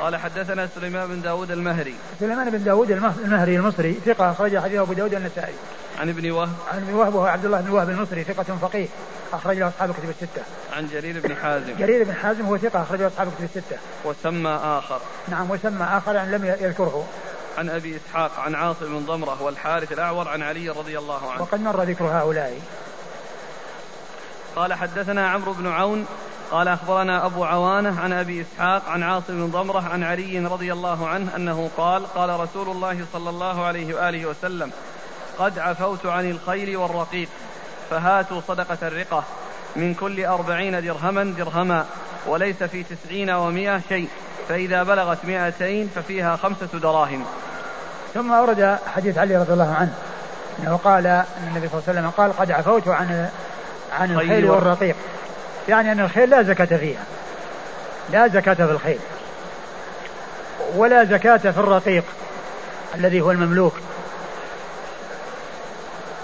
قال حدثنا سليمان بن داود المهري. سليمان بن داود المهري المصري ثقة أخرج حديثه أبو داود النسائي. عن ابن وهب. عن ابن وهب وهو عبد الله بن وهب المصري ثقة فقيه أخرج له أصحاب كتب الستة. عن جرير بن حازم. جرير بن حازم هو ثقة أخرج له أصحاب كتب الستة. وسمى آخر. نعم وسمى آخر يعني لم يذكره. عن أبي إسحاق عن عاصم بن ضمرة والحارث الأعور عن علي رضي الله عنه. وقد مر ذكر هؤلاء. قال حدثنا عمرو بن عون قال أخبرنا أبو عوانة عن أبي إسحاق عن عاصم بن ضمرة عن علي رضي الله عنه أنه قال قال رسول الله صلى الله عليه وآله وسلم قد عفوت عن الخيل والرقيق فهاتوا صدقة الرقة من كل أربعين درهما درهما وليس في تسعين ومائة شيء فإذا بلغت مائتين ففيها خمسة دراهم. ثم أورد حديث علي رضي الله عنه أنه قال أن النبي صلى الله عليه وسلم قال قد عفوت عن عن الخيل والرقيق. يعني أن الخيل لا زكاة فيها. لا زكاة في الخيل ولا زكاة في الرقيق الذي هو المملوك.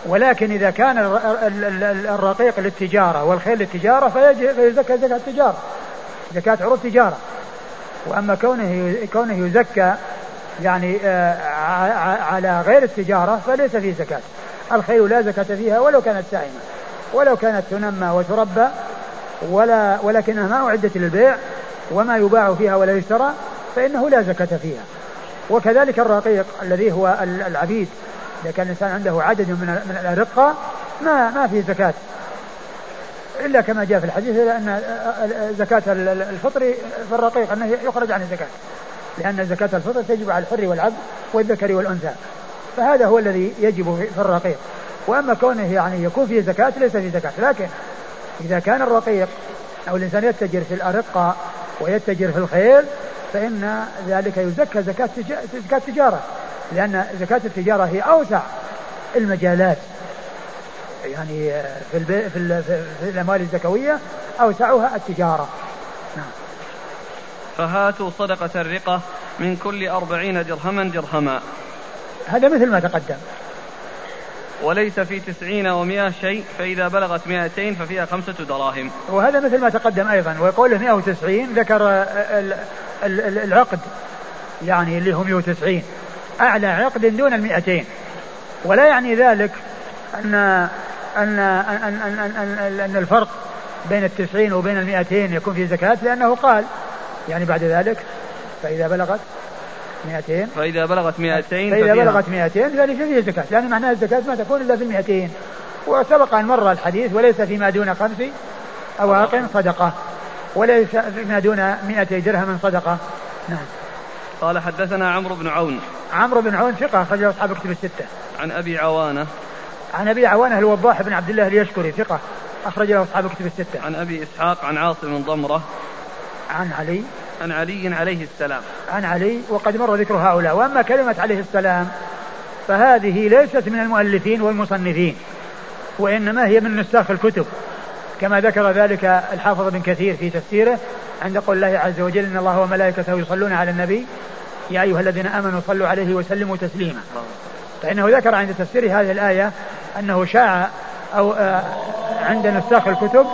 ولكن إذا كان الرقيق للتجارة والخيل للتجارة فيزكى زكاة التجارة. زكاة عروض تجارة. وأما كونه كونه يزكى يعني آه، على غير التجارة فليس فيه زكاة. الخيل لا زكاة فيها ولو كانت سائمة. ولو كانت تنمى وتربى ولا ولكنها ما أعدت للبيع وما يباع فيها ولا يشترى فإنه لا زكاة فيها. وكذلك الرقيق الذي هو العبيد إذا كان الإنسان عنده عدد من من الأرقة ما ما في زكاة. إلا كما جاء في الحديث أن زكاة الفطر في الرقيق أنه يخرج عن الزكاة. لأن زكاة الفطر تجب على الحر والعبد والذكر والأنثى. فهذا هو الذي يجب في الرقيق. وأما كونه يعني يكون فيه زكاة ليس فيه زكاة. لكن إذا كان الرقيق أو الإنسان يتجر في الأرقة ويتجر في الخيل فإن ذلك يزكى زكاة زكاة تجارة لأن زكاة التجارة هي أوسع المجالات. يعني في, البي في, في الأموال الزكوية أوسعها التجارة. نعم. فهاتوا صدقة الرقة من كل أربعين درهما درهما. هذا مثل ما تقدم. وليس في تسعين ومائة شيء فإذا بلغت مائتين ففيها خمسة دراهم. وهذا مثل ما تقدم أيضا ويقول 190 ذكر العقد يعني اللي هم 190 أعلى عقد دون المئتين. ولا يعني ذلك أن أن أن أن, أن, أن, الفرق بين التسعين وبين المئتين يكون في زكاة لأنه قال يعني بعد ذلك فإذا بلغت 200 فإذا بلغت 200 فإذا بلغت 200 ذلك فيه زكاة لأن معناها الزكاة ما تكون إلا في المئتين وسبق أن مر الحديث وليس فيما دون خمس أواق صدقة. وليس فيما دون 200 درهم صدقة. نعم. قال حدثنا عمرو بن عون. عمرو بن عون ثقة أخرجه أصحاب كتب الستة. عن أبي عوانة. عن أبي عوانة الوضاح بن عبد الله اليشكري ثقة أخرج أصحاب كتب الستة. عن أبي إسحاق عن عاصم بن ضمرة. عن علي. عن علي عليه السلام. عن علي وقد مر ذكر هؤلاء. وأما كلمة عليه السلام فهذه ليست من المؤلفين والمصنفين وإنما هي من نساخ الكتب. كما ذكر ذلك الحافظ بن كثير في تفسيره عند قول الله عز وجل إن الله وملائكته يصلون على النبي يا أيها الذين آمنوا صلوا عليه وسلموا تسليما. فإنه ذكر عند تفسير هذه الآية أنه شاع أو آه، عند نساخ الكتب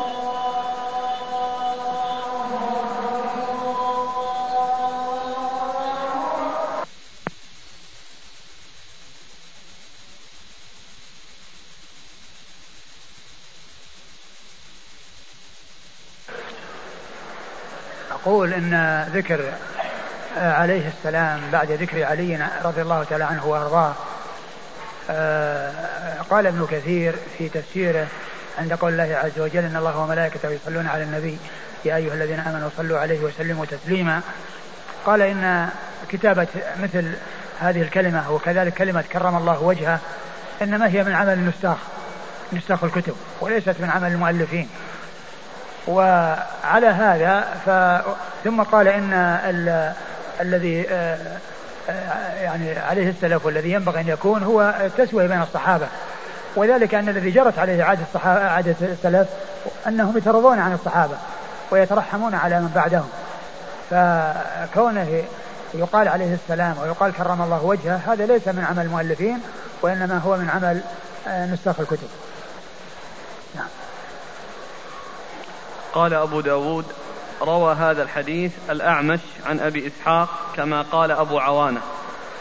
أقول أن ذكر آه، عليه السلام بعد ذكر علي رضي الله تعالى عنه وأرضاه آه، قال ابن كثير في تفسيره عند قول الله عز وجل إن الله وملائكته يصلون على النبي يا أيها الذين آمنوا صلوا عليه وسلموا تسليما. قال إن كتابة مثل هذه الكلمة وكذلك كلمة كرم الله وجهه إنما هي من عمل النساخ نساخ الكتب وليست من عمل المؤلفين. وعلى هذا ف ثم قال إن ال... الذي آه، يعني عليه السلف والذي ينبغي أن يكون هو التسوية بين الصحابة. وذلك أن الذي جرت عليه عادة الصحابة عادة السلف أنهم يترضون عن الصحابة ويترحمون على من بعدهم. فكونه يقال عليه السلام ويقال كرم الله وجهه هذا ليس من عمل المؤلفين وإنما هو من عمل آه، نسخ الكتب. قال أبو داود روى هذا الحديث الأعمش عن أبي إسحاق كما قال أبو عوانة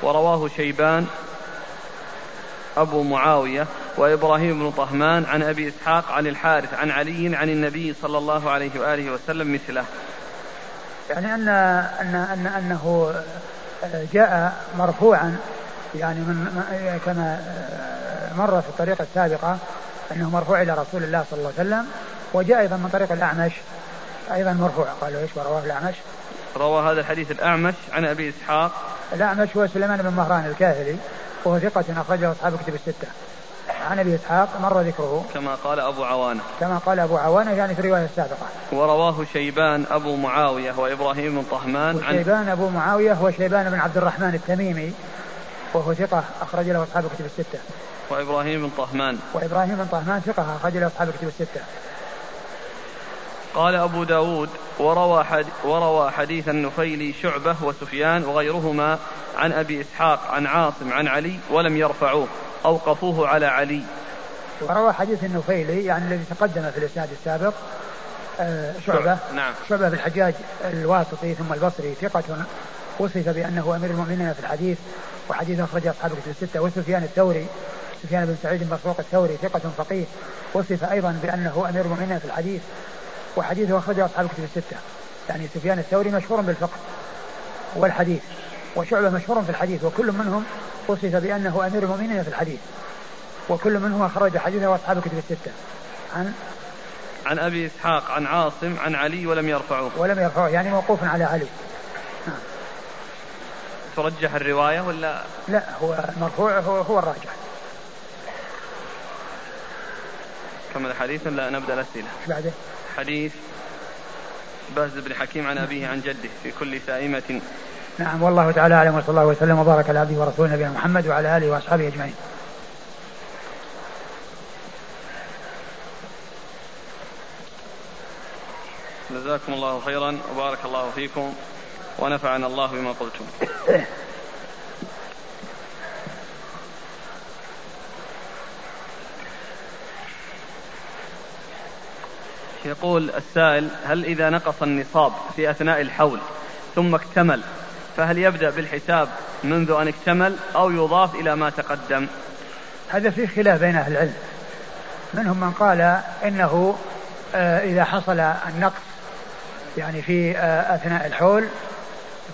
ورواه شيبان أبو معاوية وإبراهيم بن طهمان عن أبي إسحاق عن الحارث عن علي عن النبي صلى الله عليه وآله وسلم مثله. يعني أن أن أن أنه جاء مرفوعا يعني من كما مر في الطريقة السابقة أنه مرفوع إلى رسول الله صلى الله عليه وسلم وجاء أيضا من طريق الأعمش أيضا مرفوع قالوا إيش ورواه الأعمش؟ روى هذا الحديث الأعمش عن أبي إسحاق. الأعمش هو سليمان بن مهران الكاهلي وهو ثقة أخرجه أصحاب كتب الستة. عن أبي إسحاق مر ذكره. كما قال أبو عوانة. كما قال أبو عوانة يعني في الرواية السابقة. ورواه شيبان أبو معاوية وإبراهيم بن طهمان عن شيبان أبو معاوية هو شيبان بن عبد الرحمن التميمي وهو ثقة أخرج له أصحاب كتب الستة. وإبراهيم بن طهمان. وإبراهيم بن طهمان ثقة أخرج له أصحاب كتب الستة. قال أبو داود وروى, حد وروى حديث النفيلي شعبة وسفيان وغيرهما عن أبي إسحاق عن عاصم عن علي ولم يرفعوه أوقفوه على علي. وروى حديث النفيلي يعني الذي تقدم في الإسناد السابق آه شعبة. نعم. شعبة بالحجاج الواسطي ثم البصري ثقة وصف بأنه أمير المؤمنين في الحديث وحديث أخرج أصحاب الكتب الستة. وسفيان الثوري سفيان بن سعيد المسروق الثوري ثقة فقيه وصف أيضا بأنه أمير المؤمنين في الحديث. وحديثه أخرجه أصحاب الكتب الستة. يعني سفيان الثوري مشهور بالفقه والحديث وشعبة مشهور في الحديث وكل منهم وصف بأنه أمير المؤمنين في الحديث وكل منهم أخرج حديثه أصحاب الكتب الستة. عن؟ عن أبي إسحاق عن عاصم عن علي ولم يرفعوه. ولم يرفعوه يعني موقوف على علي. نعم. ترجح الرواية ولا؟ لا هو مرفوع هو, هو الراجح. كمل الحديث ولا نبدأ الأسئلة. بعده؟ حديث باز بن حكيم عن أبيه عن جده في كل سائمة. نعم والله تعالى أعلم وصلى الله وسلم وبارك على عبده ورسوله نبينا محمد وعلى آله وأصحابه أجمعين. جزاكم الله خيرا وبارك الله فيكم ونفعنا الله بما قلتم. يقول السائل هل إذا نقص النصاب في أثناء الحول ثم اكتمل فهل يبدأ بالحساب منذ أن اكتمل أو يضاف إلى ما تقدم؟ هذا فيه خلاف بين أهل العلم. منهم من قال إنه آه، إذا حصل النقص يعني في آه، أثناء الحول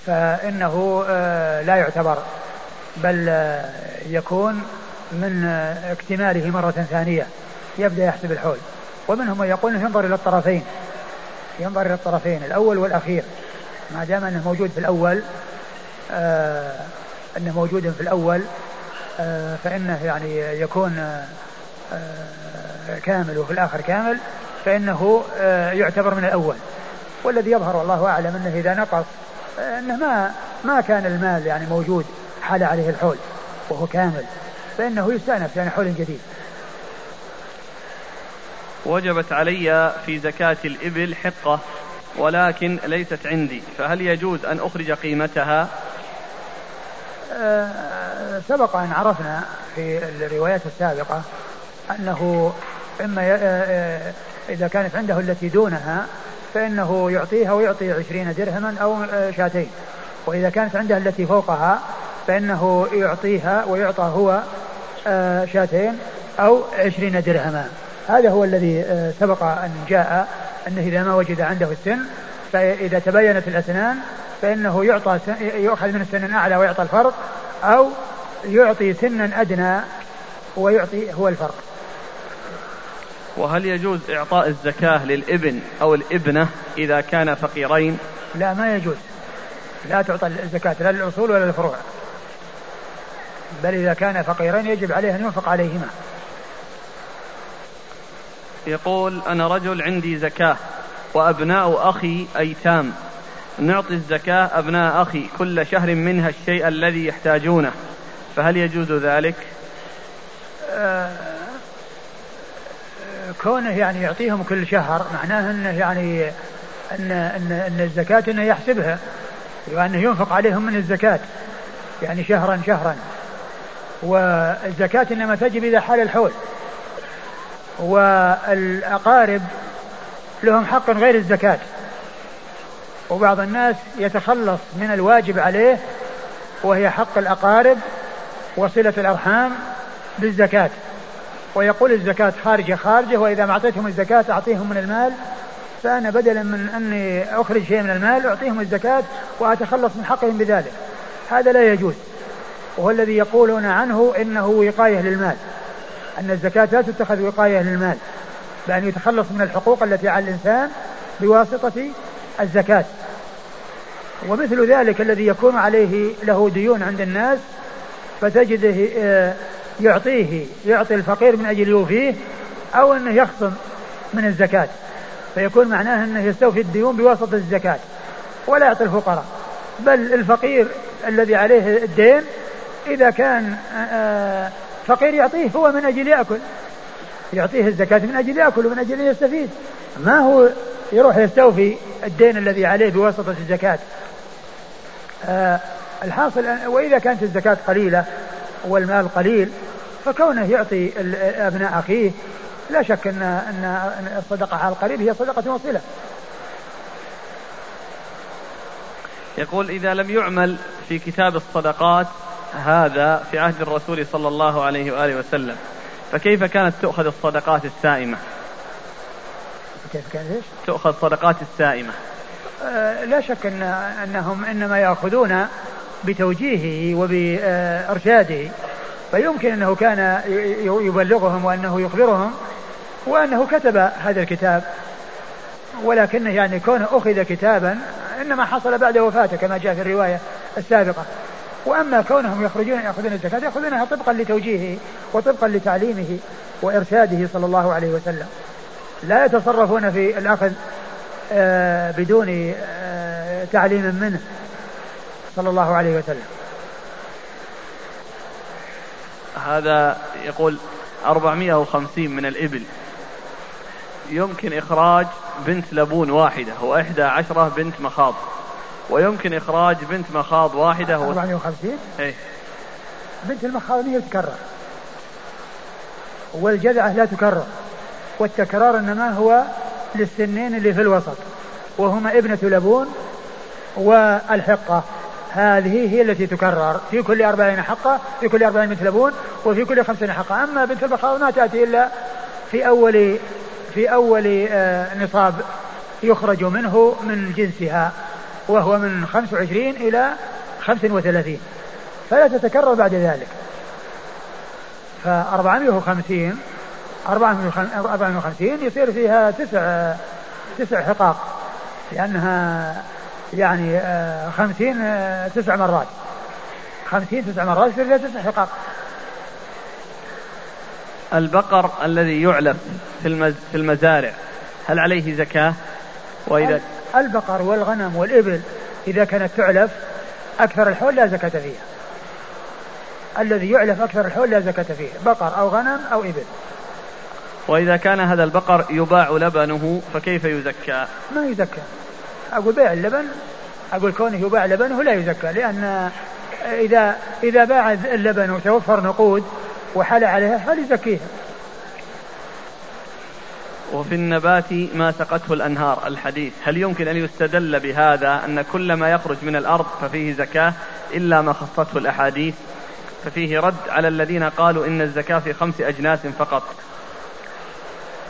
فإنه آه، لا يعتبر بل يكون من اكتماله مرة ثانية يبدأ يحسب الحول. ومنهم من يقول إنه ينظر إلى الطرفين ينظر إلى الطرفين الأول والأخير. ما دام إنه موجود في الأول آه إنه موجود في الأول آه فإنه يعني يكون آه كامل وفي الآخر كامل فإنه آه يعتبر من الأول. والذي يظهر والله أعلم إنه إذا نقص آه إنه ما ما كان المال يعني موجود حال عليه الحول وهو كامل فإنه يستأنف يعني حول جديد. وجبت علي في زكاة الإبل حقة ولكن ليست عندي. فهل يجوز أن أخرج قيمتها؟ أه سبق أن عرفنا في الروايات السابقة أنه إما آه، آه، إذا كانت عنده التي دونها فإنه يعطيها ويعطي عشرين درهما أو آه، شاتين. وإذا كانت عنده التي فوقها فإنه يعطيها ويعطى هو شاتين أو عشرين درهما. هذا هو الذي آه، سبق أن جاء أنه إذا ما وجد عنده السن فإذا تبينت الأسنان فإنه يعطى يؤخذ من السن الأعلى ويعطى الفرق أو يعطي سنا أدنى ويعطي هو الفرق. وهل يجوز إعطاء الزكاة للإبن أو الإبنة إذا كان فقيرين؟ لا ما يجوز. لا تعطى الزكاة لا للأصول ولا للفروع. بل إذا كان فقيرين يجب عليه أن ينفق عليهما. يقول أنا رجل عندي زكاة وأبناء أخي أيتام. نعطي الزكاة أبناء أخي كل شهر منها الشيء الذي يحتاجونه. فهل يجوز ذلك؟ آه كونه يعني يعطيهم كل شهر معناه إنه يعني ان ان إن الزكاة إنه يحسبها وانه ينفق عليهم من الزكاة يعني شهرا شهرا. والزكاة إنما تجب إذا حال الحول. والأقارب لهم حق غير الزكاة. وبعض الناس يتخلص من الواجب عليه وهي حق الأقارب وصلة الأرحام بالزكاة. ويقول الزكاة خارجة خارجة وإذا ما أعطيتهم الزكاة أعطيهم من المال فأنا بدلا من أني أخرج شيء من المال أعطيهم الزكاة وأتخلص من حقهم بذلك. هذا لا يجوز. وهو الذي يقولون عنه إنه وقاية للمال. أن الزكاة لا تتخذ وقاية للمال بأن يتخلص من الحقوق التي على الإنسان بواسطة الزكاة. ومثل ذلك الذي يكون عليه له ديون عند الناس فتجده آه، يعطيه يعطي الفقير من أجل يوفيه أو أنه يخصم من الزكاة. فيكون معناه أنه يستوفي الديون بواسطة الزكاة ولا يعطي الفقراء. بل الفقير الذي عليه الدين إذا كان آه، فقير يعطيه هو من أجل يأكل. يعطيه الزكاة من أجل يأكل ومن أجل يستفيد. ما هو يروح يستوفي الدين الذي عليه بواسطة الزكاة؟ آه الحاصل وإذا كانت الزكاة قليلة والمال قليل فكونه يعطي أبناء أخيه لا شك أن أن الصدقة على القريب هي صدقة وصلة. يقول إذا لم يعمل في كتاب الصدقات هذا في عهد الرسول صلى الله عليه وآله وسلم. فكيف كانت تؤخذ الصدقات السائمة؟ كيف كانت إيش؟ تؤخذ صدقات السائمة. آه لا شك أن أنهم إنما يأخذون بتوجيهه وبإرشاده. فيمكن أنه كان يبلغهم وأنه يخبرهم وأنه كتب هذا الكتاب. ولكنه يعني كونه أخذ كتابا إنما حصل بعد وفاته كما جاء في الرواية السابقة. وأما كونهم يخرجون يأخذون الزكاة يأخذونها طبقا لتوجيهه وطبقا لتعليمه وإرشاده صلى الله عليه وسلم. لا يتصرفون في الأخذ آه، بدون آه، تعليم منه صلى الله عليه وسلم. هذا يقول 450 من الإبل يمكن إخراج بنت لبون واحدة وإحدى عشرة بنت مخاض ويمكن إخراج بنت مخاض واحدة 450 إيه. بنت المخاض هي تكرر. والجذعة لا تكرر. والتكرار إنما هو للسنين اللي في الوسط. وهما ابنة لبون والحقة. هذه هي التي تكرر. في كل أربعين حقة في كل أربعين بنت لبون وفي كل خمسين حقة. أما بنت المخاض ما تأتي إلا في أول في أول آه، نصاب يخرج منه من جنسها. وهو من 25 إلى 35 فلا تتكرر بعد ذلك. ف 450 450 يصير فيها تسع تسع حقاق لأنها يعني آه، خمسين آه، تسع مرات. خمسين تسع مرات يصير فيها تسع حقاق. البقر الذي يعلف في في المزارع هل عليه زكاة؟ وإذا البقر والغنم والإبل إذا كانت تعلف أكثر الحول لا زكاة فيها. الذي يعلف أكثر الحول لا زكاة فيه بقر أو غنم أو إبل. وإذا كان هذا البقر يباع لبنه فكيف يزكى؟ ما يزكى. أقول بيع اللبن أقول كونه يباع لبنه لا يزكى لأن إذا إذا باع اللبن وتوفر نقود وحل عليها فليزكيها. وفي النبات ما سقته الأنهار الحديث. هل يمكن أن يستدل بهذا أن كل ما يخرج من الأرض ففيه زكاة إلا ما خصته الأحاديث؟ ففيه رد على الذين قالوا إن الزكاة في خمس أجناس فقط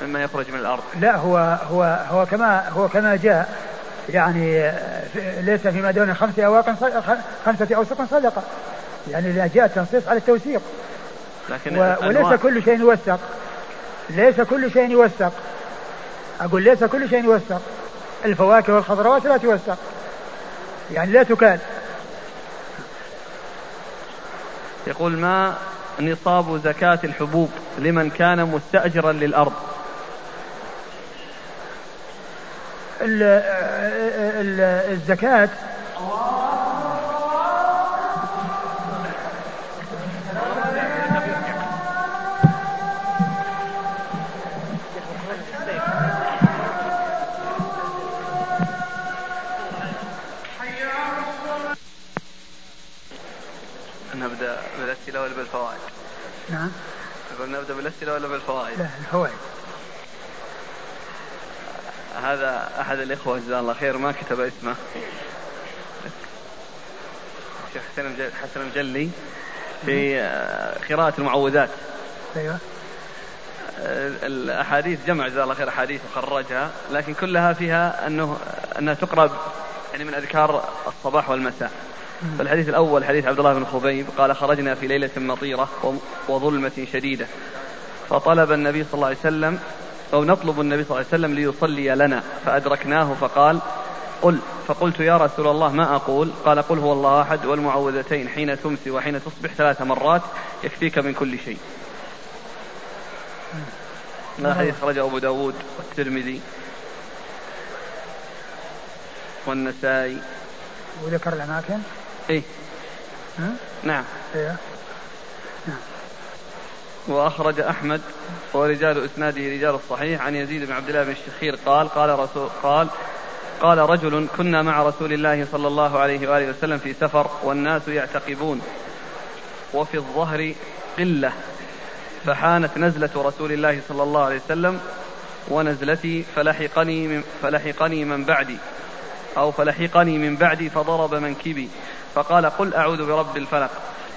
مما يخرج من الأرض. لا هو هو هو كما هو كما جاء يعني ليس فيما دون خمس أواق خمسة أوسق صدقة. يعني إذا جاء التنصيص على التوثيق. لكن وليس كل شيء يوثق ليس كل شيء يوثق. أقول ليس كل شيء يوثق. الفواكه والخضروات لا توثق. يعني لا تكال يقول ما نصاب زكاة الحبوب لمن كان مستأجرا للأرض؟ الزكاة بالأسئلة ولا بالفوائد؟ نعم. نقول نبدأ بالأسئلة ولا بالفوائد؟ لا الفوائد. هذا أحد الإخوة جزاه الله خير ما كتب اسمه. الشيخ حسن حسن الجلي في آه، قراءة المعوذات. أيوه. الأحاديث جمع جزاه الله خير أحاديث وخرجها لكن كلها فيها أنه أنها تقرأ يعني من أذكار الصباح والمساء. فالحديث الأول حديث عبد الله بن خبيب قال خرجنا في ليلة مطيرة وظلمة شديدة. فطلب النبي صلى الله عليه وسلم أو نطلب النبي صلى الله عليه وسلم ليصلي لنا فأدركناه فقال قل. فقلت يا رسول الله ما أقول؟ قال قل هو الله أحد والمعوذتين حين تمسي وحين تصبح ثلاث مرات يكفيك من كل شيء. هذا حديث خرجه أبو داود والترمذي والنسائي. وذكر الأماكن؟ إيه. نعم. إيه. نعم. وأخرج أحمد ورجال إسناده رجال الصحيح. عن يزيد بن عبد الله بن الشخير قال قال رسول قال قال رجل كنا مع رسول الله صلى الله عليه وآله وسلم في سفر والناس يعتقبون وفي الظهر قلة فحانت نزلة رسول الله صلى الله عليه وسلم ونزلتي فلحقني من, فلحقني من بعدي أو فلحقني من بعدي فضرب منكبي. فقال قل أعوذ برب الفلق.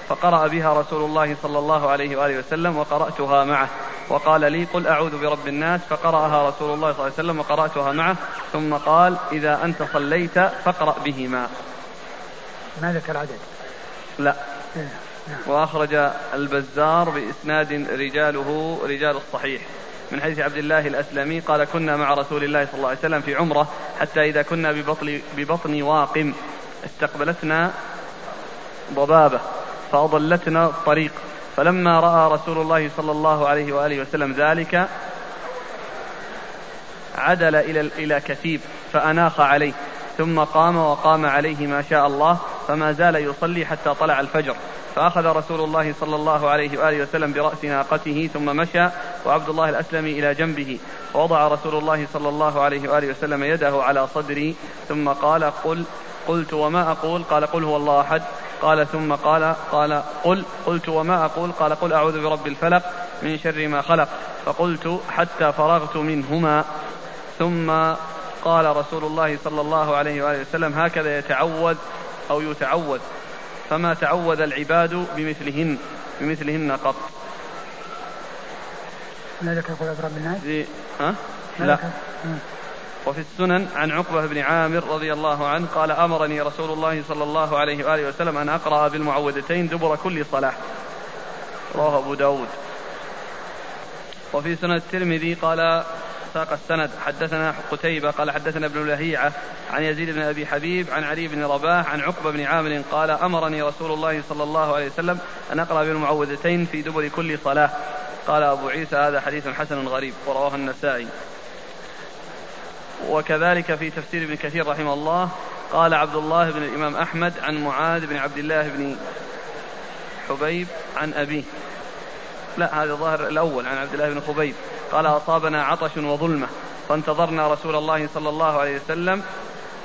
فقرأ بها رسول الله صلى الله عليه وآله وسلم وقرأتها معه. وقال لي قل أعوذ برب الناس. فقرأها رسول الله صلى الله عليه وسلم وقرأتها معه. ثم قال إذا أنت صليت فاقرأ بهما. ما ذكر عدد لا. إيه، نعم. وأخرج البزار بإسناد رجاله رجال الصحيح. من حديث عبد الله الأسلمي قال كنا مع رسول الله صلى الله عليه وسلم في عمرة حتى إذا كنا ببطن, ببطن واقم استقبلتنا ضبابة فأضلتنا الطريق. فلما رأى رسول الله صلى الله عليه وآله وسلم ذلك عدل إلى إلى كتيب فأناخ عليه. ثم قام وقام عليه ما شاء الله فما زال يصلي حتى طلع الفجر. فأخذ رسول الله صلى الله عليه وآله وسلم برأس ناقته ثم مشى وعبد الله الأسلمي إلى جنبه. ووضع رسول الله صلى الله عليه وآله وسلم يده على صدري ثم قال قل قلت وما أقول؟ قال قل هو الله أحد. قال ثم قال قال قل قلت وما أقول؟ قال قل أعوذ برب الفلق من شر ما خلق. فقلت حتى فرغت منهما. ثم قال رسول الله صلى الله عليه وآله وسلم هكذا يتعوذ أو يتعوذ. فما تعوذ العباد بمثلهن بمثلهن قط. ذكر قل أضرب الناس؟ ها؟ لا. وفي السنن عن عقبة بن عامر رضي الله عنه قال أمرني رسول الله صلى الله عليه وآله وسلم أن أقرأ بالمعوذتين دبر كل صلاة. رواه أبو داود. وفي سنن الترمذي قال ساق السند حدثنا قتيبة قال حدثنا ابن لهيعة عن يزيد بن أبي حبيب عن علي بن رباح عن عقبة بن عامر قال أمرني رسول الله صلى الله عليه وسلم أن أقرأ بالمعوذتين في دبر كل صلاة. قال أبو عيسى هذا حديث حسن غريب ورواه النسائي. وكذلك في تفسير ابن كثير رحمه الله قال عبد الله بن الإمام أحمد عن معاذ بن عبد الله بن حبيب عن أبيه. لا هذا ظاهر الأول عن عبد الله بن خبيب قال أصابنا عطش وظلمة فانتظرنا رسول الله صلى الله عليه وسلم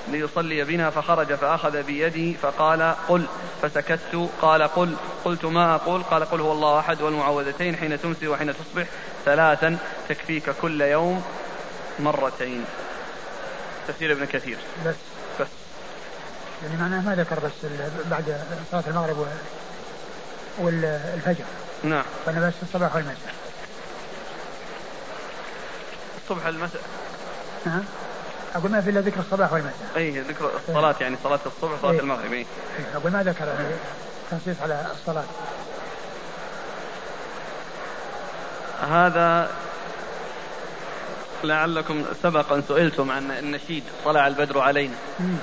ليصلي بنا فخرج فأخذ بيدي فقال قل. فسكت قال قل. قلت ما أقول؟ قال قل هو الله أحد والمعوذتين حين تمسي وحين تصبح ثلاثا تكفيك كل يوم مرتين. تفسير ابن كثير. بس. بس. يعني معناه ما ذكر بس بعد صلاة المغرب والفجر. نعم. فأنا بس الصباح والمساء. الصبح المساء نعم أقول ما في إلا ذكر الصباح والمساء. أي ذكر الصلاة يعني صلاة الصبح وصلاة المغرب أي أقول ما ذكر تنصيص على الصلاة. هذا لعلكم سبق أن سئلتم عن النشيد طلع البدر علينا نعم.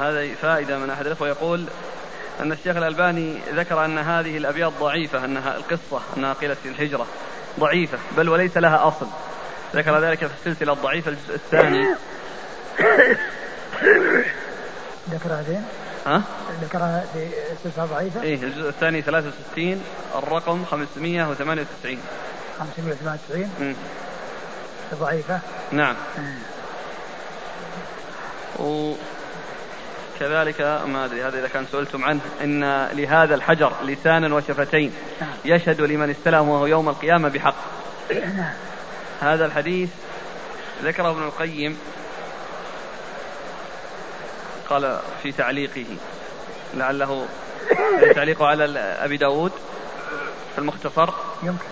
هذه فائدة من أحد الأخوة يقول أن الشيخ الألباني ذكر أن هذه الأبيات ضعيفة أنها القصة أنها قيلت في الهجرة ضعيفة بل وليس لها أصل ذكر ذلك في السلسلة الضعيفة الجزء الثاني ذكرها فين؟ ها؟ ذكرها في السلسلة الضعيفة؟ إيه الجزء الثاني 63 الرقم 598 598 ضعيفة. نعم. وكذلك ما أدري هذا إذا كان سئلتم عنه إن لهذا الحجر لسانا وشفتين نعم. يشهد لمن استلمه يوم القيامة بحق. نعم. هذا الحديث ذكر ابن القيم قال في تعليقه لعله تعليقه على أبي داود في المختصر. يمكن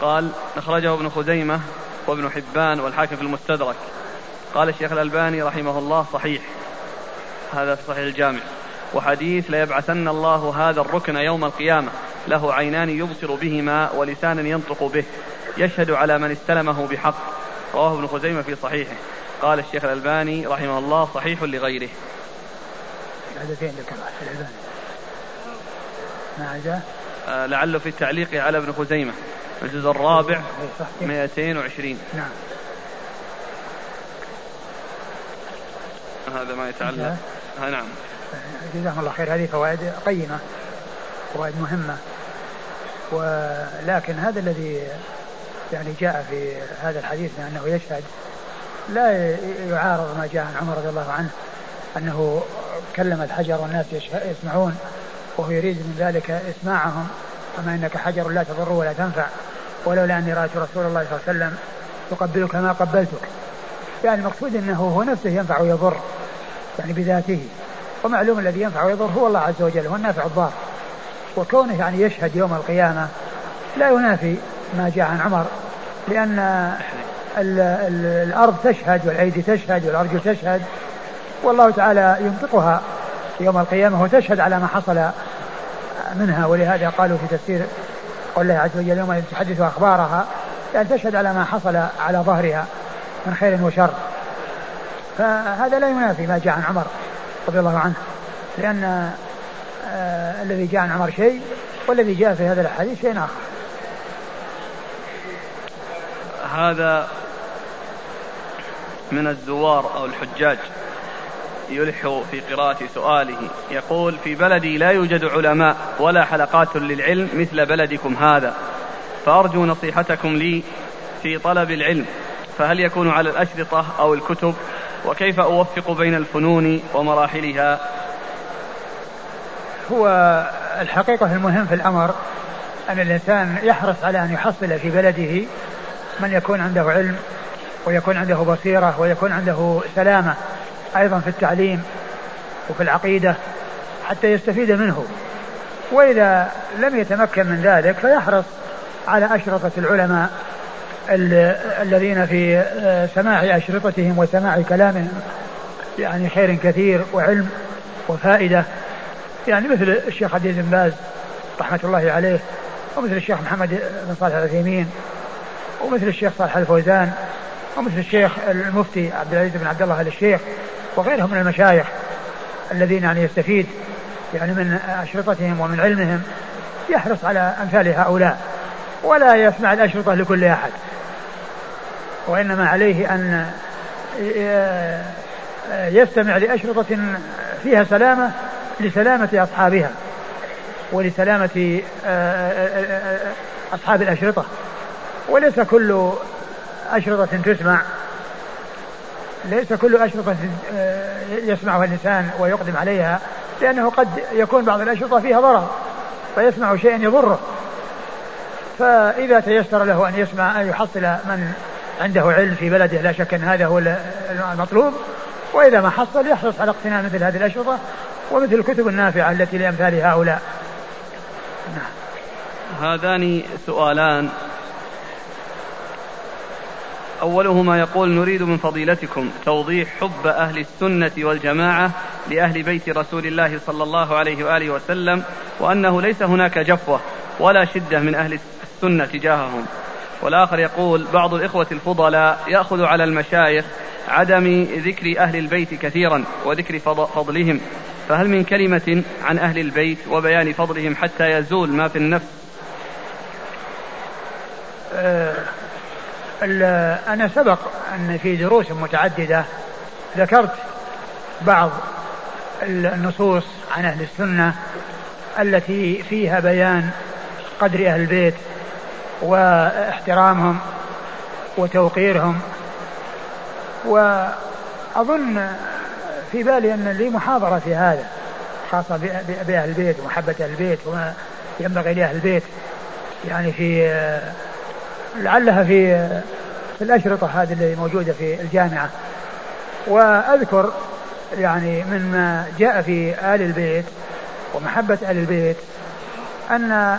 قال أخرجه ابن خزيمة وابن حبان والحاكم في المستدرك. قال الشيخ الألباني رحمه الله صحيح. هذا في صحيح الجامع. وحديث ليبعثن الله هذا الركن يوم القيامة. له عينان يبصر بهما ولسان ينطق به. يشهد على من استلمه بحق. رواه ابن خزيمة في صحيحه. قال الشيخ الألباني رحمه الله صحيح لغيره. هذا فين الألباني. ما آه لعله في التعليق على ابن خزيمة. الجزء الرابع 220 نعم. هذا ما يتعلق. آه نعم. جزاهم الله خير. هذه فوائد قيمة فوائد مهمة. ولكن هذا الذي يعني جاء في هذا الحديث من أنه يشهد لا يعارض ما جاء عن عمر رضي الله عنه أنه كلم الحجر والناس يسمعون وهو يريد من ذلك إسماعهم أما إنك حجر لا تضر ولا تنفع. ولولا أني رأيت رسول الله صلى الله عليه وسلم يقبلك ما قبلتك. يعني المقصود أنه هو نفسه ينفع ويضر يعني بذاته. ومعلوم الذي ينفع ويضر هو الله عز وجل هو النافع الضار. وكونه يعني يشهد يوم القيامة لا ينافي ما جاء عن عمر لأن ال ال الأرض تشهد والأيدي تشهد والأرجل تشهد والله تعالى ينطقها يوم القيامة وتشهد على ما حصل منها. ولهذا قالوا في تفسير قول الله عز وجل يوم تحدث أخبارها يعني تشهد على ما حصل على ظهرها من خير وشر. فهذا لا ينافي ما جاء عن عمر رضي الله عنه لأن آه الذي جاء عن عمر شيء والذي جاء في هذا الحديث شيء آخر. هذا من الزوار أو الحجاج. يلح في قراءة سؤاله. يقول في بلدي لا يوجد علماء ولا حلقات للعلم مثل بلدكم هذا. فأرجو نصيحتكم لي في طلب العلم. فهل يكون على الأشرطة أو الكتب؟ وكيف أوفق بين الفنون ومراحلها؟ هو الحقيقة المهم في الأمر أن الإنسان يحرص على أن يحصل في بلده من يكون عنده علم ويكون عنده بصيرة ويكون عنده سلامة. أيضا في التعليم وفي العقيدة حتى يستفيد منه. وإذا لم يتمكن من ذلك فيحرص على أشرطة العلماء الذين في آه، سماع أشرطتهم وسماع كلامهم يعني خير كثير وعلم وفائدة. يعني مثل الشيخ عبد بن باز رحمة الله عليه ومثل الشيخ محمد بن صالح العثيمين ومثل الشيخ صالح الفوزان ومثل الشيخ المفتي عبد العزيز بن عبد الله ال الشيخ. وغيرهم من المشايخ الذين يعني يستفيد يعني من أشرطتهم ومن علمهم يحرص على أمثال هؤلاء ولا يسمع الأشرطة لكل أحد. وإنما عليه أن يستمع لأشرطة فيها سلامة لسلامة أصحابها ولسلامة أصحاب الأشرطة. وليس كل أشرطة تسمع. ليس كل أشرطة يسمعها الإنسان ويقدم عليها لأنه قد يكون بعض الأشرطة فيها ضرر فيسمع شيئا يضره. فإذا تيسر له أن يسمع أن يحصل من عنده علم في بلده لا شك أن هذا هو المطلوب. وإذا ما حصل يحرص على اقتناء مثل هذه الأشرطة ومثل الكتب النافعة التي لأمثال هؤلاء. نعم. هذان سؤالان. أولهما يقول نريد من فضيلتكم توضيح حب أهل السنة والجماعة لأهل بيت رسول الله صلى الله عليه وآله وسلم وأنه ليس هناك جفوة ولا شدة من أهل السنة تجاههم. والآخر يقول بعض الإخوة الفضلاء يأخذ على المشايخ عدم ذكر أهل البيت كثيرا وذكر فضلهم. فهل من كلمة عن أهل البيت وبيان فضلهم حتى يزول ما في النفس؟ أه أنا سبق أن في دروس متعددة ذكرت بعض النصوص عن أهل السنة التي فيها بيان قدر أهل البيت واحترامهم وتوقيرهم. وأظن في بالي أن لي محاضرة في هذا خاصة بأهل البيت ومحبة أهل البيت وما ينبغي لأهل البيت يعني في لعلها في في الأشرطة هذه اللي موجودة في الجامعة. وأذكر يعني مما جاء في آل البيت ومحبة آل البيت أن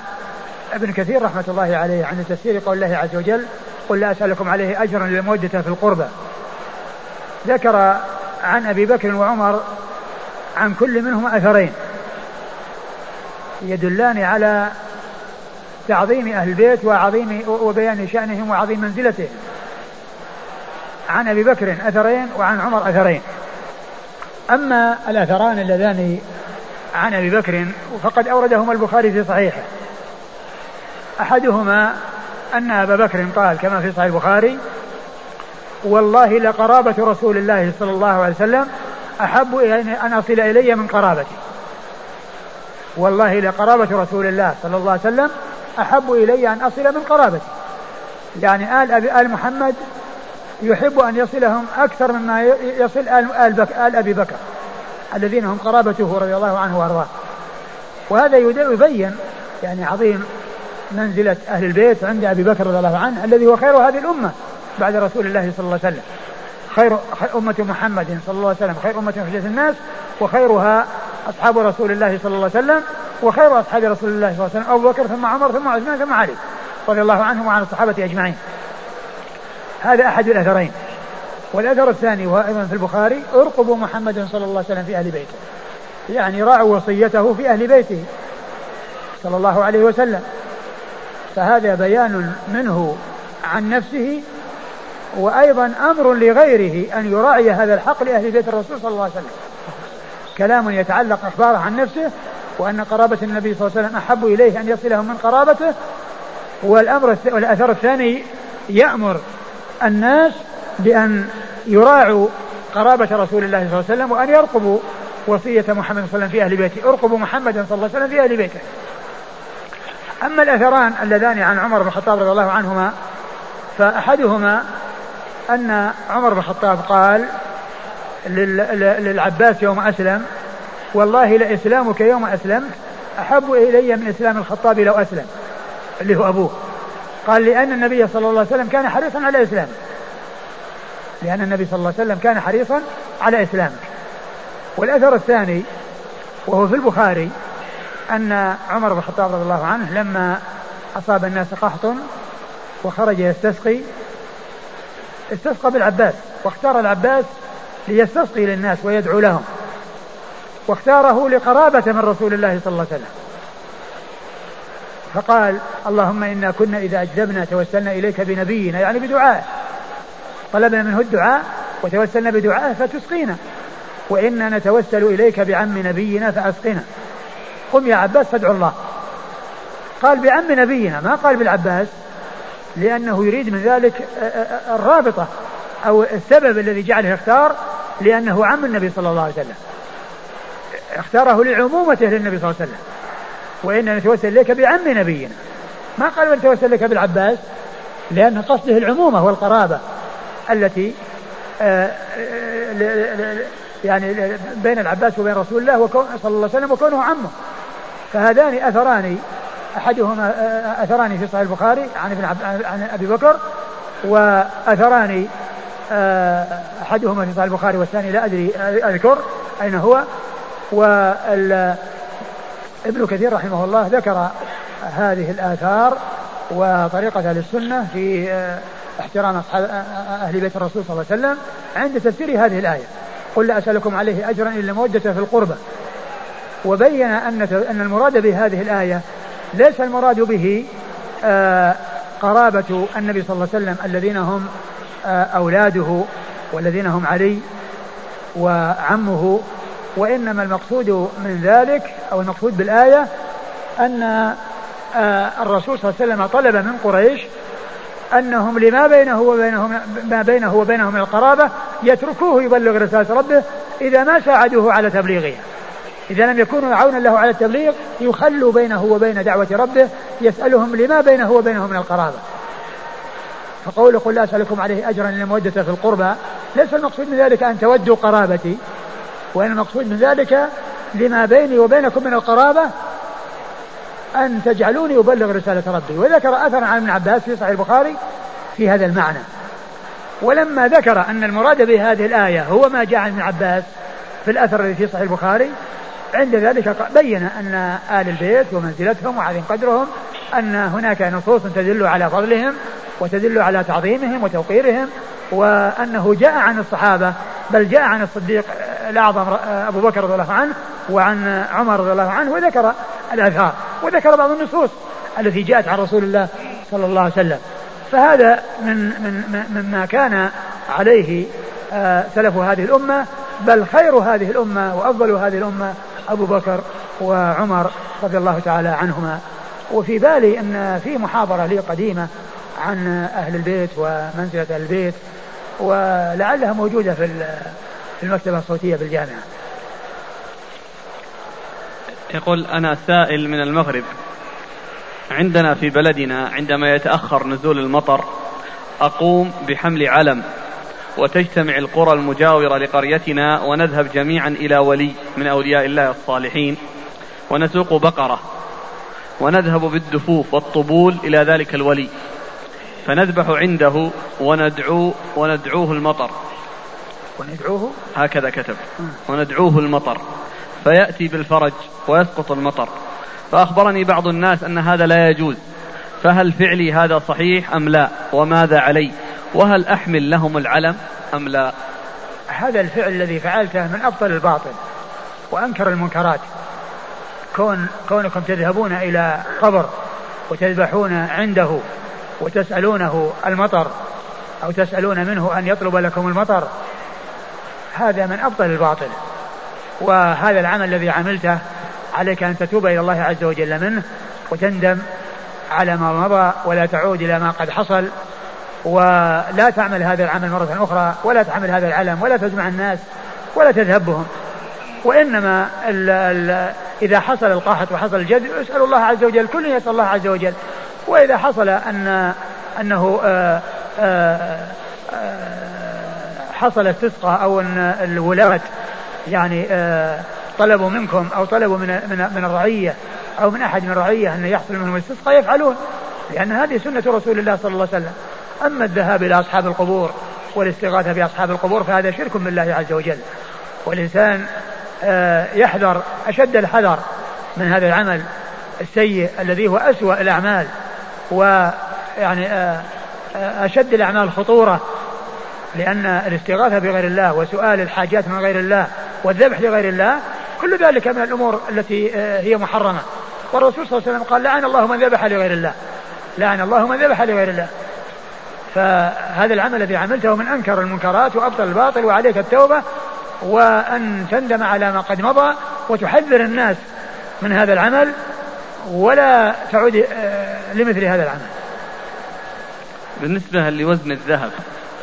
ابن كثير رحمة الله عليه عند تفسير قول الله عز وجل قل لا أسألكم عليه أجرا لمودته في القربى. ذكر عن أبي بكر وعمر عن كل منهما أثرين يدلان على تعظيم أهل البيت وعظيم وبيان شأنهم وعظيم منزلتهم عن أبي بكر أثرين وعن عمر أثرين. أما الأثران اللذان عن أبي بكر فقد أوردهما البخاري في صحيحه. أحدهما أن أبا بكر قال كما في صحيح البخاري والله لقرابة رسول الله صلى الله عليه وسلم أحب أن أصل إلي من قرابتي. والله لقرابة رسول الله صلى الله عليه وسلم أحب إلي أن أصل من قرابتي. يعني آل, أبي آل محمد يحب أن يصلهم أكثر مما يصل آل, آل, بك آل أبي بكر الذين هم قرابته رضي الله عنه وأرضاه. وهذا يبين يعني عظيم منزلة أهل البيت عند أبي بكر رضي الله عنه الذي هو خير هذه الأمة بعد رسول الله صلى الله عليه وسلم. خير أمة محمد صلى الله عليه وسلم خير أمة في الناس وخيرها أصحاب رسول الله صلى الله عليه وسلم وخير أصحاب رسول الله صلى الله عليه وسلم. أبو بكر ثم عمر ثم عثمان ثم علي رضي الله عنهم وعن الصحابة أجمعين. هذا أحد الأثرين. والأثر الثاني وهو أيضا في البخاري ارقبوا محمدا صلى الله عليه وسلم في أهل بيته. يعني راعوا وصيته في أهل بيته صلى الله عليه وسلم. فهذا بيان منه عن نفسه وأيضا أمر لغيره أن يراعي هذا الحق لأهل بيت الرسول صلى الله عليه وسلم. كلام يتعلق إخباره عن نفسه وأن قرابة النبي صلى الله عليه وسلم أحب إليه أن يصلهم من قرابته والأمر والأثر الثاني يأمر الناس بأن يراعوا قرابة رسول الله صلى الله عليه وسلم وأن يرقبوا وصية محمد صلى الله عليه وسلم في أهل بيته. ارقبوا محمدا صلى الله عليه وسلم في أهل بيته. أما الأثران اللذان عن عمر بن الخطاب رضي الله عنهما فأحدهما أن عمر بن الخطاب قال للعباس يوم أسلم والله لإسلامك يوم أسلمت أحب إلي من إسلام الخطاب لو أسلم اللي هو أبوه. قال لأن النبي صلى الله عليه وسلم كان حريصا على إسلامه. لأن النبي صلى الله عليه وسلم كان حريصا على إسلامه. والأثر الثاني وهو في البخاري أن عمر بن الخطاب رضي الله عنه لما أصاب الناس قحط وخرج يستسقي استسقى بالعباس واختار العباس ليستسقي للناس ويدعو لهم. واختاره لقرابة من رسول الله صلى الله عليه وسلم. فقال اللهم إنا كنا إذا أجدبنا توسلنا إليك بنبينا. يعني بدعاء. طلبنا منه الدعاء وتوسلنا بدعائه فتسقينا. وإنا نتوسل إليك بعم نبينا فأسقنا. قم يا عباس فادعو الله. قال بعم نبينا. ما قال بالعباس لأنه يريد من ذلك الرابطة أو السبب الذي جعله يختار لأنه عم النبي صلى الله عليه وسلم. اختاره لعمومته للنبي صلى الله عليه وسلم. وإنا نتوسل إليك بعم نبينا. ما قال نتوسل إليك بالعباس؟ لأن قصده العمومة والقرابة التي يعني بين العباس وبين رسول الله صلى الله عليه وسلم وكونه عمه. فهذان أثران أحدهما أثران في صحيح البخاري عن عن أبي بكر وأثران أحدهما في صحيح البخاري والثاني لا أدري أذكر أين هو. وابن كثير رحمه الله ذكر هذه الآثار وطريقة أهل السنة في احترام أصحاب أهل بيت الرسول صلى الله عليه وسلم عند تفسير هذه الآية. قل لا أسألكم عليه أجرا إلا مودة في القربة وبين أن أن المراد بهذه الآية ليس المراد به آه قرابة النبي صلى الله عليه وسلم الذين هم آه أولاده والذين هم علي وعمه وإنما المقصود من ذلك أو المقصود بالآية أن آه الرسول صلى الله عليه وسلم طلب من قريش أنهم لما بينه وبينهم ما بينه وبينهم من القرابة يتركوه يبلغ رسالة ربه إذا ما ساعدوه على تبليغها إذا لم يكونوا عونا له على التبليغ يخلوا بينه وبين دعوة ربه يسألهم لما بينه وبينهم من القرابة. فقول قل لا أسألكم عليه أجرا لمودة في القربى ليس المقصود من ذلك أن تودوا قرابتي. وإن المقصود من ذلك لما بيني وبينكم من القرابة أن تجعلوني أبلغ رسالة ربي. وذكر أثرا عن ابن عباس في صحيح البخاري في هذا المعنى. ولما ذكر أن المراد بهذه الآية هو ما جاء عن ابن عباس في الأثر الذي في صحيح البخاري عند ذلك بين أن آل البيت ومنزلتهم وعظيم قدرهم أن هناك نصوص تدل على فضلهم وتدل على تعظيمهم وتوقيرهم وأنه جاء عن الصحابة بل جاء عن الصديق الأعظم أبو بكر رضي الله عنه وعن عمر رضي الله عنه وذكر الآثار وذكر بعض النصوص التي جاءت عن رسول الله صلى الله عليه وسلم. فهذا من من مما كان عليه آه، سلف هذه الأمة بل خير هذه الأمة وأفضل هذه الأمة أبو بكر وعمر رضي الله تعالى عنهما. وفي بالي أن في محاضرة لي قديمة عن أهل البيت ومنزلة أهل البيت ولعلها موجودة في المكتبة الصوتية بالجامعة يقول أنا سائل من المغرب. عندنا في بلدنا عندما يتأخر نزول المطر أقوم بحمل علم وتجتمع القرى المجاورة لقريتنا ونذهب جميعا إلى ولي من أولياء الله الصالحين ونسوق بقرة ونذهب بالدفوف والطبول إلى ذلك الولي. فنذبح عنده وندعو وندعوه المطر. وندعوه؟ هكذا كتب. وندعوه المطر. فيأتي بالفرج ويسقط المطر. فأخبرني بعض الناس أن هذا لا يجوز. فهل فعلي هذا صحيح أم لا؟ وماذا علي؟ وهل أحمل لهم العلم أم لا؟ هذا الفعل الذي فعلته من أبطل الباطل وأنكر المنكرات. كون كونكم تذهبون إلى قبر وتذبحون عنده وتسألونه المطر أو تسألون منه أن يطلب لكم المطر. هذا من أبطل الباطل. وهذا العمل الذي عملته عليك أن تتوب إلى الله عز وجل منه وتندم على ما مضى ولا تعود إلى ما قد حصل. ولا تعمل هذا العمل مرة أخرى ولا تحمل هذا العلم ولا تجمع الناس ولا تذهب بهم وإنما ال ال إذا حصل القحط وحصل الجد اسأل الله عز وجل كل يسأل الله عز وجل. وإذا حصل أن أنه آآ آآ حصل استسقاء أو أن الولاة يعني طلبوا منكم أو طلبوا من من من الرعية أو من أحد من الرعية أن يحصل منهم الاستسقاء يفعلون لأن هذه سنة رسول الله صلى الله عليه وسلم. أما الذهاب إلى أصحاب القبور والاستغاثة بأصحاب القبور فهذا شرك بالله عز وجل. والإنسان آه، يحذر أشد الحذر من هذا العمل السيء الذي هو أسوأ الأعمال. ويعني آه، آه، أشد الأعمال خطورة لأن الاستغاثة بغير الله وسؤال الحاجات من غير الله والذبح لغير الله كل ذلك من الأمور التي هي محرمة. والرسول صلى الله عليه وسلم قال لعن الله من ذبح لغير الله. لعن الله من ذبح لغير الله. فهذا العمل الذي عملته من أنكر المنكرات وأبطل الباطل وعليك التوبة وأن تندم على ما قد مضى وتحذر الناس من هذا العمل ولا تعود آه، لمثل هذا العمل. بالنسبة لوزن الذهب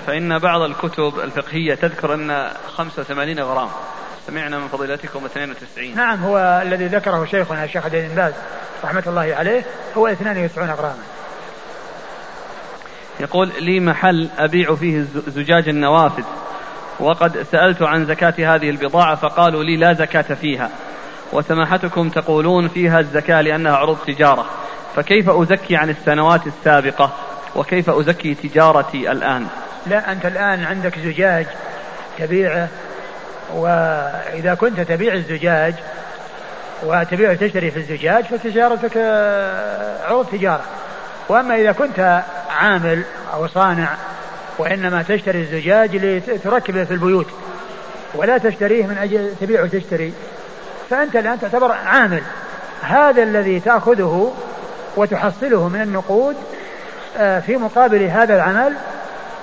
فإن بعض الكتب الفقهية تذكر أن 85 غرام. سمعنا من فضيلتكم 92 نعم هو الذي ذكره شيخنا الشيخ عبد باز رحمة الله عليه هو 92 غراما. يقول لي محل أبيع فيه زجاج النوافذ وقد سألت عن زكاة هذه البضاعة فقالوا لي لا زكاة فيها. وسماحتكم تقولون فيها الزكاة لأنها عروض تجارة. فكيف أزكي عن السنوات السابقة؟ وكيف أزكي تجارتي الآن؟ لا أنت الآن عندك زجاج تبيعه وإذا كنت تبيع الزجاج وتبيع وتشتري في الزجاج فتجارتك عروض تجارة. وأما إذا كنت عامل أو صانع وإنما تشتري الزجاج لتركبه في البيوت ولا تشتريه من أجل تبيع وتشتري فأنت الآن تعتبر عامل. هذا الذي تأخذه وتحصله من النقود آه، في مقابل هذا العمل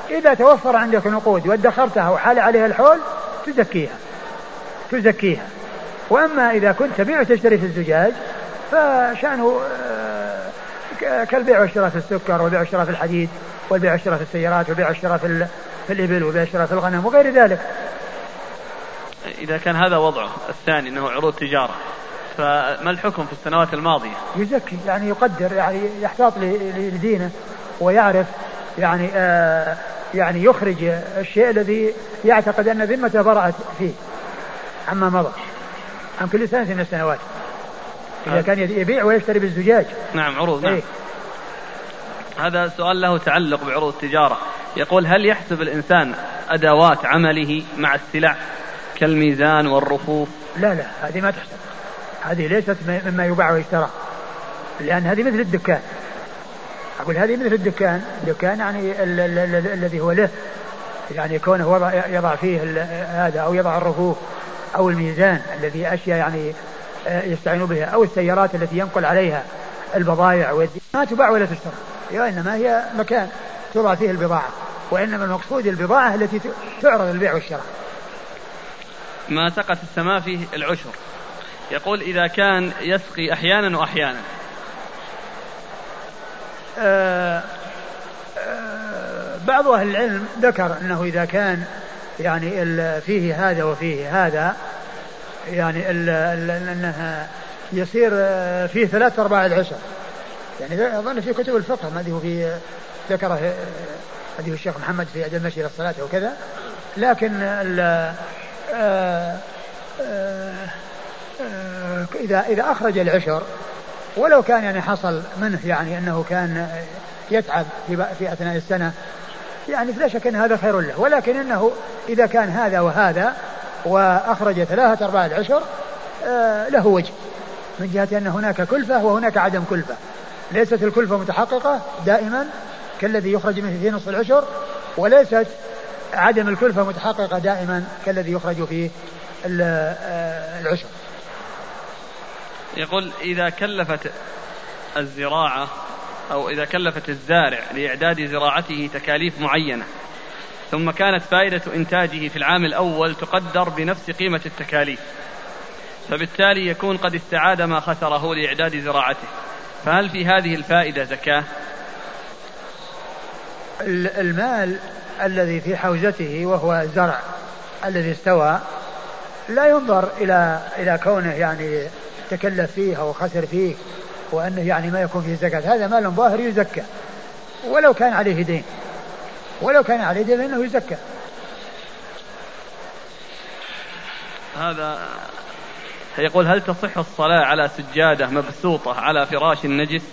إذا توفر عندك نقود وادخرتها وحال عليها الحول تزكيها. تزكيها. وأما إذا كنت تبيع وتشتري في الزجاج فشأنه آه، كالبيع والشراء في السكر والبيع والشراء في الحديد والبيع والشراء في السيارات والبيع والشراء في, الإبل والبيع والشراء في الغنم وغير ذلك. إذا كان هذا وضعه. الثاني أنه عروض تجارة. فما الحكم في السنوات الماضية؟ يزكي يعني يقدر يعني يحتاط لدينه ويعرف يعني آه يعني يخرج الشيء الذي يعتقد أن ذمته برأت فيه. عما مضى. عن كل سنة من السنوات. إذا كان يبيع ويشتري بالزجاج. نعم عروض نعم. إيه؟ هذا سؤال له تعلق بعروض التجارة يقول هل يحسب الإنسان أدوات عمله مع السلع؟ كالميزان والرفوف. لا لا هذه ما تحسب هذه ليست مما يباع ويشترى. لأن هذه مثل الدكان. أقول هذه مثل الدكان. الدكان يعني الذي هو له. يعني كونه وضع يضع فيه هذا أو يضع الرفوف أو الميزان الذي أشياء يعني آه، يستعين بها أو السيارات التي ينقل عليها البضائع ما تباع ولا تشترى. وإنما هي مكان توضع فيه البضاعة. وإنما المقصود البضاعة التي تعرض البيع والشراء. ما سقت السماء فيه العشر. يقول إذا كان يسقي أحيانا وأحيانا. آه آه بعض أهل العلم ذكر أنه إذا كان يعني فيه هذا وفيه هذا يعني أنها يصير آه، فيه ثلاث أرباع العشر. يعني أظن في كتب الفقه ما هو في ذكره هذه آه، الشيخ محمد في أدب المشي إلى الصلاة وكذا لكن آه، إذا إذا أخرج العشر ولو كان يعني حصل منه يعني أنه كان يتعب في, في أثناء السنة يعني لا شك أن هذا خير له. ولكن أنه إذا كان هذا وهذا وأخرج ثلاثة أرباع العشر له وجه من جهة أن هناك كلفة وهناك عدم كلفة. ليست الكلفة متحققة دائما كالذي يخرج منه في نصف العشر وليست عدم الكلفة متحققة دائما كالذي يخرج في آه، العشر يقول إذا كلفت الزراعة أو إذا كلفت الزارع لإعداد زراعته تكاليف معينة ثم كانت فائدة إنتاجه في العام الأول تقدر بنفس قيمة التكاليف فبالتالي يكون قد استعاد ما خسره لإعداد زراعته. فهل في هذه الفائدة زكاة؟ المال الذي في حوزته وهو الزرع الذي استوى لا ينظر إلى إلى كونه يعني تكلف فيه أو خسر فيه وأنه يعني ما يكون فيه زكاة. هذا مال ظاهر يزكى. ولو كان عليه دين. ولو كان عليه دين فإنه يزكى. هذا يقول هل تصح الصلاة على سجادة مبسوطة على فراش نجس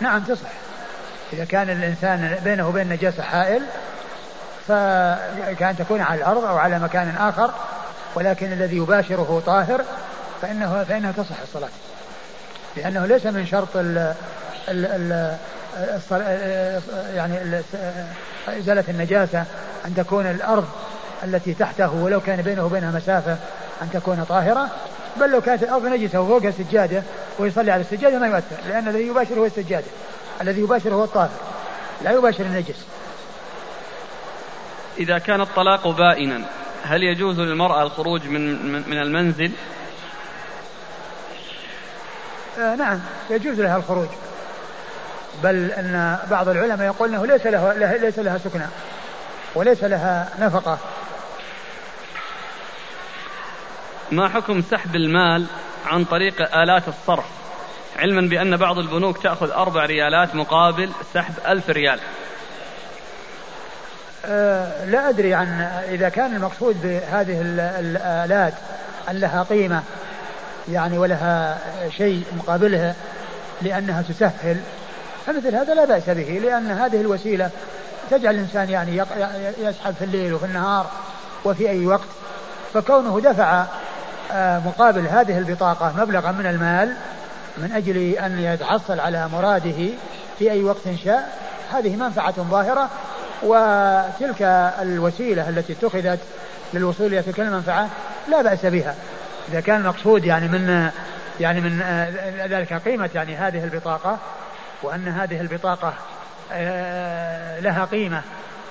نعم تصح. إذا كان الإنسان بينه وبين نجاسة حائل فكأن تكون على الأرض أو على مكان آخر ولكن الذي يباشره طاهر فإنه فإنها تصح الصلاة. لأنه ليس من شرط ال ال ال يعني إزالة النجاسة أن تكون الأرض التي تحته ولو كان بينه وبينها مسافة أن تكون طاهرة بل لو كانت الأرض نجسة وفوقها سجادة ويصلي على السجادة ما يؤثر لأن الذي يباشر هو السجادة. الذي يباشر هو الطاهر. لا يباشر النجس. إذا كان الطلاق بائنا هل يجوز للمرأة الخروج من من المنزل؟ آه نعم يجوز لها الخروج. بل أن بعض العلماء يقول إنه ليس له ليس لها سكنى وليس لها نفقة. ما حكم سحب المال عن طريق آلات الصرف؟ علما بأن بعض البنوك تأخذ أربع ريالات مقابل سحب ألف ريال. أه لا أدري عن إذا كان المقصود بهذه الآلات أن لها قيمة يعني ولها شيء مقابلها لأنها تسهل فمثل هذا لا بأس به لأن هذه الوسيلة تجعل الإنسان يعني يسحب في الليل وفي النهار وفي أي وقت فكونه دفع آه، مقابل هذه البطاقة مبلغا من المال من أجل أن يتحصل على مراده في أي وقت شاء. هذه منفعة ظاهرة وتلك الوسيلة التي اتخذت للوصول إلى تلك المنفعة لا بأس بها. إذا كان المقصود يعني من يعني من آه، ذلك قيمة يعني هذه البطاقة وأن هذه البطاقة آه، لها قيمة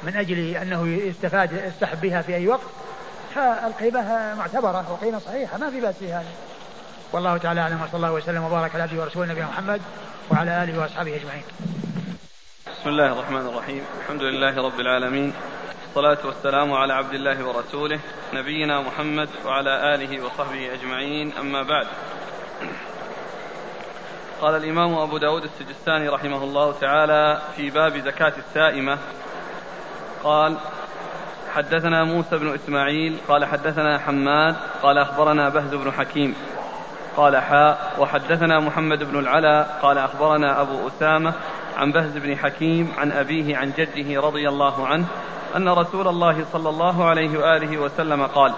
من أجل أنه يستفاد يستحب بها في أي وقت فالقيمة معتبرة وقيمة صحيحة ما في بأس في هذا والله تعالى أعلم وصلى الله وسلم وبارك على عبده ورسوله نبينا محمد وعلى آله وأصحابه أجمعين. بسم الله الرحمن الرحيم. الحمد لله رب العالمين. والصلاة والسلام على عبد الله ورسوله نبينا محمد وعلى آله وصحبه أجمعين. أما بعد. قال الإمام أبو داود السجستاني رحمه الله تعالى في باب زكاة السائمة قال حدثنا موسى بن إسماعيل قال حدثنا حماد قال أخبرنا بهز بن حكيم. قال حاء وحدثنا محمد بن العلا قال أخبرنا أبو أسامة عن بهز بن حكيم عن أبيه عن جده رضي الله عنه أن رسول الله صلى الله عليه وآله وسلم قال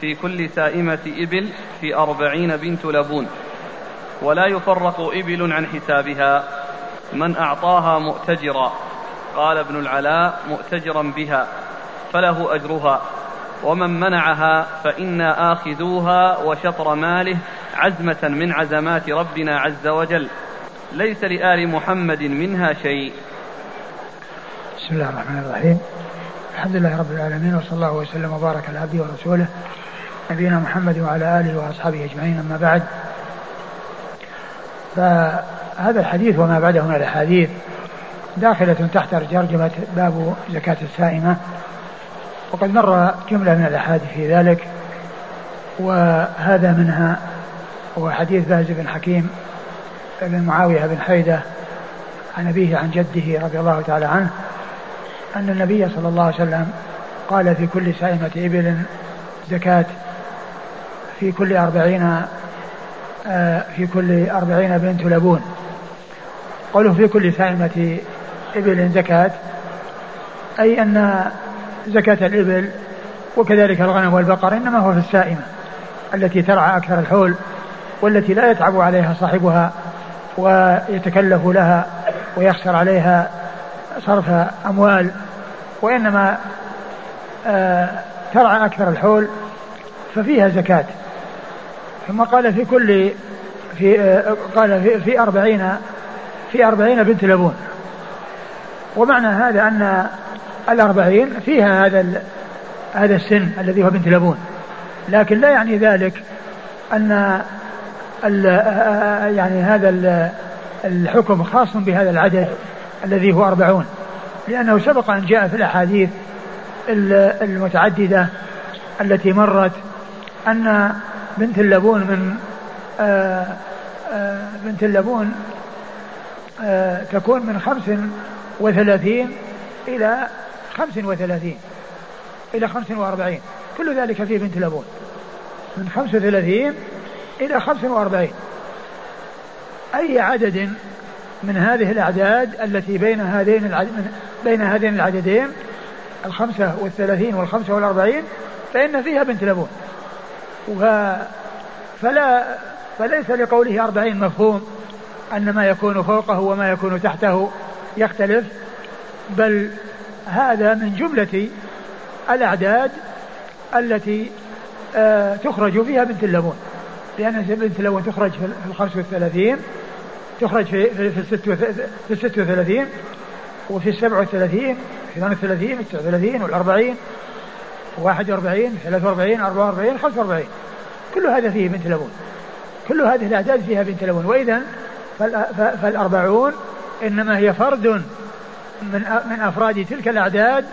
في كل سائمة إبل في أربعين بنت لبون ولا يفرق إبل عن حسابها من أعطاها مؤتجرا قال ابن العلاء مؤتجرا بها فله أجرها ومن منعها فإنا آخذوها وشطر ماله عزمة من عزمات ربنا عز وجل. ليس لآل محمد منها شيء. بسم الله الرحمن الرحيم. الحمد لله رب العالمين وصلى الله وسلم وبارك على عبده ورسوله نبينا محمد وعلى آله وأصحابه أجمعين أما بعد. فهذا الحديث وما بعده من الأحاديث داخلة تحت ترجمة باب زكاة السائمة. وقد مر جملة من الأحاديث في ذلك وهذا منها هو حديث باز بن حكيم بن معاوية بن حيدة عن أبيه عن جده رضي الله تعالى عنه أن النبي صلى الله عليه وسلم قال في كل سائمة إبل زكاة في كل أربعين آه، في كل أربعين بنت لبون. قوله في كل سائمة إبل زكاة أي أن زكاة الإبل وكذلك الغنم والبقر إنما هو في السائمة التي ترعى أكثر الحول والتي لا يتعب عليها صاحبها ويتكلف لها ويخسر عليها صرف أموال وإنما آه ترعى أكثر الحول ففيها زكاة. ثم قال في كل في آه قال في, في أربعين في أربعين بنت لبون. ومعنى هذا أن الأربعين فيها هذا هذا السن الذي هو بنت لبون. لكن لا يعني ذلك أن يعني هذا الحكم خاص بهذا العدد الذي هو أربعون لأنه سبق أن جاء في الأحاديث المتعددة التي مرت أن بنت اللبون من بنت اللبون تكون من خمس وثلاثين إلى خمس وثلاثين إلى خمس وأربعين كل ذلك في بنت لبون من خمس وثلاثين إلى خمس وأربعين. أي عدد من هذه الأعداد التي بين هذين بين هذين العددين الخمسة والثلاثين والخمسة والأربعين فإن فيها بنت لبون. فلا فليس لقوله أربعين مفهوم أن ما يكون فوقه وما يكون تحته يختلف بل هذا من جملة الأعداد التي آه تخرج فيها بنت اللبون. لأن بنت اللبون تخرج في الخمس والثلاثين تخرج في في الست وثلاثين وفي التسع والثلاثين والأربعين واحد وأربعين ثلاث وأربعين أربعة وأربعين خمسة وأربعين. كل هذا فيه بنت لبون كل هذه الأعداد فيها بنت لبون وإذا فالأربعون إنما هي فرد من من أفراد تلك الأعداد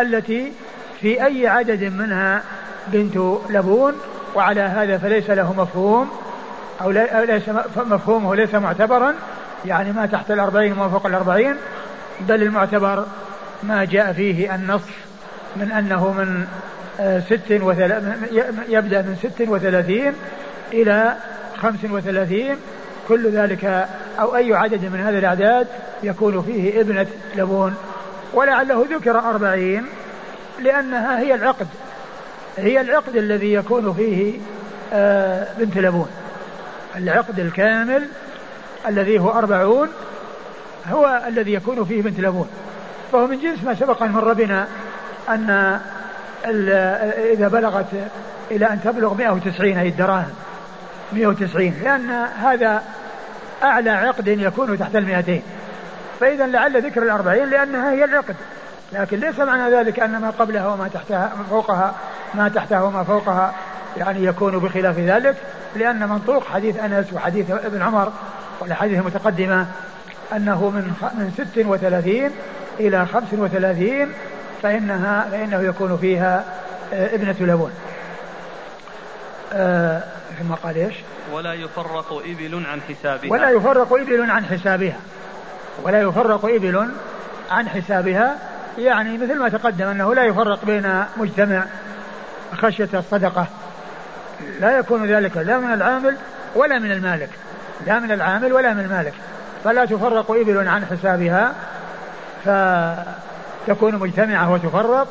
التي في أي عدد منها بنت لبون وعلى هذا فليس له مفهوم أو ليس مفهومه ليس معتبرا. يعني ما تحت الأربعين وما فوق الأربعين. بل المعتبر ما جاء فيه النص من أنه من آه، ست يبدأ من ست وثلاثين إلى خمس وثلاثين. كل ذلك أو أي عدد من هذه الأعداد يكون فيه ابنة لبون. ولعله ذكر أربعين لأنها هي العقد. هي العقد الذي يكون فيه آه، بنت لبون. العقد الكامل الذي هو أربعون هو الذي يكون فيه بنت لبون. فهو من جنس ما سبق أن مر بنا أن إذا بلغت إلى أن تبلغ 190 أي الدراهم 190 لأن هذا أعلى عقد يكون تحت المئتين. فإذا لعل ذكر الأربعين لأنها هي العقد. لكن ليس معنى ذلك أن ما قبلها وما تحتها فوقها ما تحتها وما فوقها يعني يكون بخلاف ذلك لأن منطوق حديث أنس وحديث ابن عمر والأحاديث المتقدمة أنه من من ست وثلاثين إلى خمس وثلاثين فإنها فإنه يكون فيها آه، ابنة لبون آه ثم قال إيش؟ ولا يفرق إبل عن حسابها. ولا يفرق إبل عن حسابها. ولا يفرق إبل عن حسابها يعني مثل ما تقدم أنه لا يفرق بين مجتمع خشية الصدقة. لا يكون ذلك لا من العامل ولا من المالك. لا من العامل ولا من المالك. فلا تفرق إبل عن حسابها فتكون مجتمعة وتفرق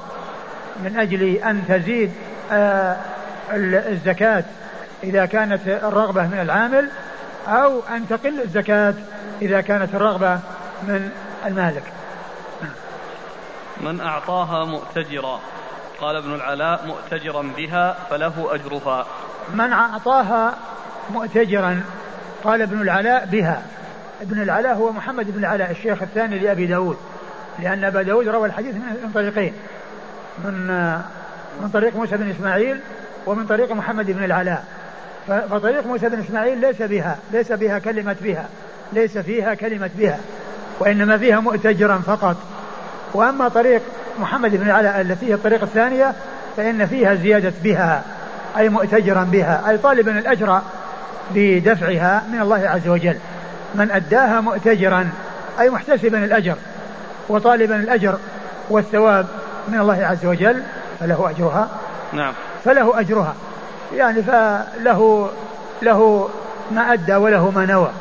من أجل أن تزيد آه، الزكاة إذا كانت الرغبة من العامل أو أن تقل الزكاة إذا كانت الرغبة من المالك. من أعطاها مؤتجرا. قال ابن العلاء مؤتجرا بها فله أجرها. من أعطاها مؤتجرا قال ابن العلاء بها. ابن العلاء هو محمد بن العلاء الشيخ الثاني لأبي داود. لأن أبا داود روى الحديث من طريقين. من من طريق موسى بن إسماعيل ومن طريق محمد بن العلاء. فطريق موسى بن إسماعيل ليس بها ليس بها كلمة بها ليس فيها كلمة بها وإنما فيها مؤتجرا فقط. وأما طريق محمد بن العلاء التي هي الطريق الثانية فإن فيها زيادة بها أي مؤتجرا بها أي طالبا الأجر بدفعها من الله عز وجل. من أداها مؤتجرا أي محتسبا الأجر وطالبا الأجر والثواب من الله عز وجل فله أجرها. نعم. فله أجرها. يعني فله له ما أدى وله ما نوى.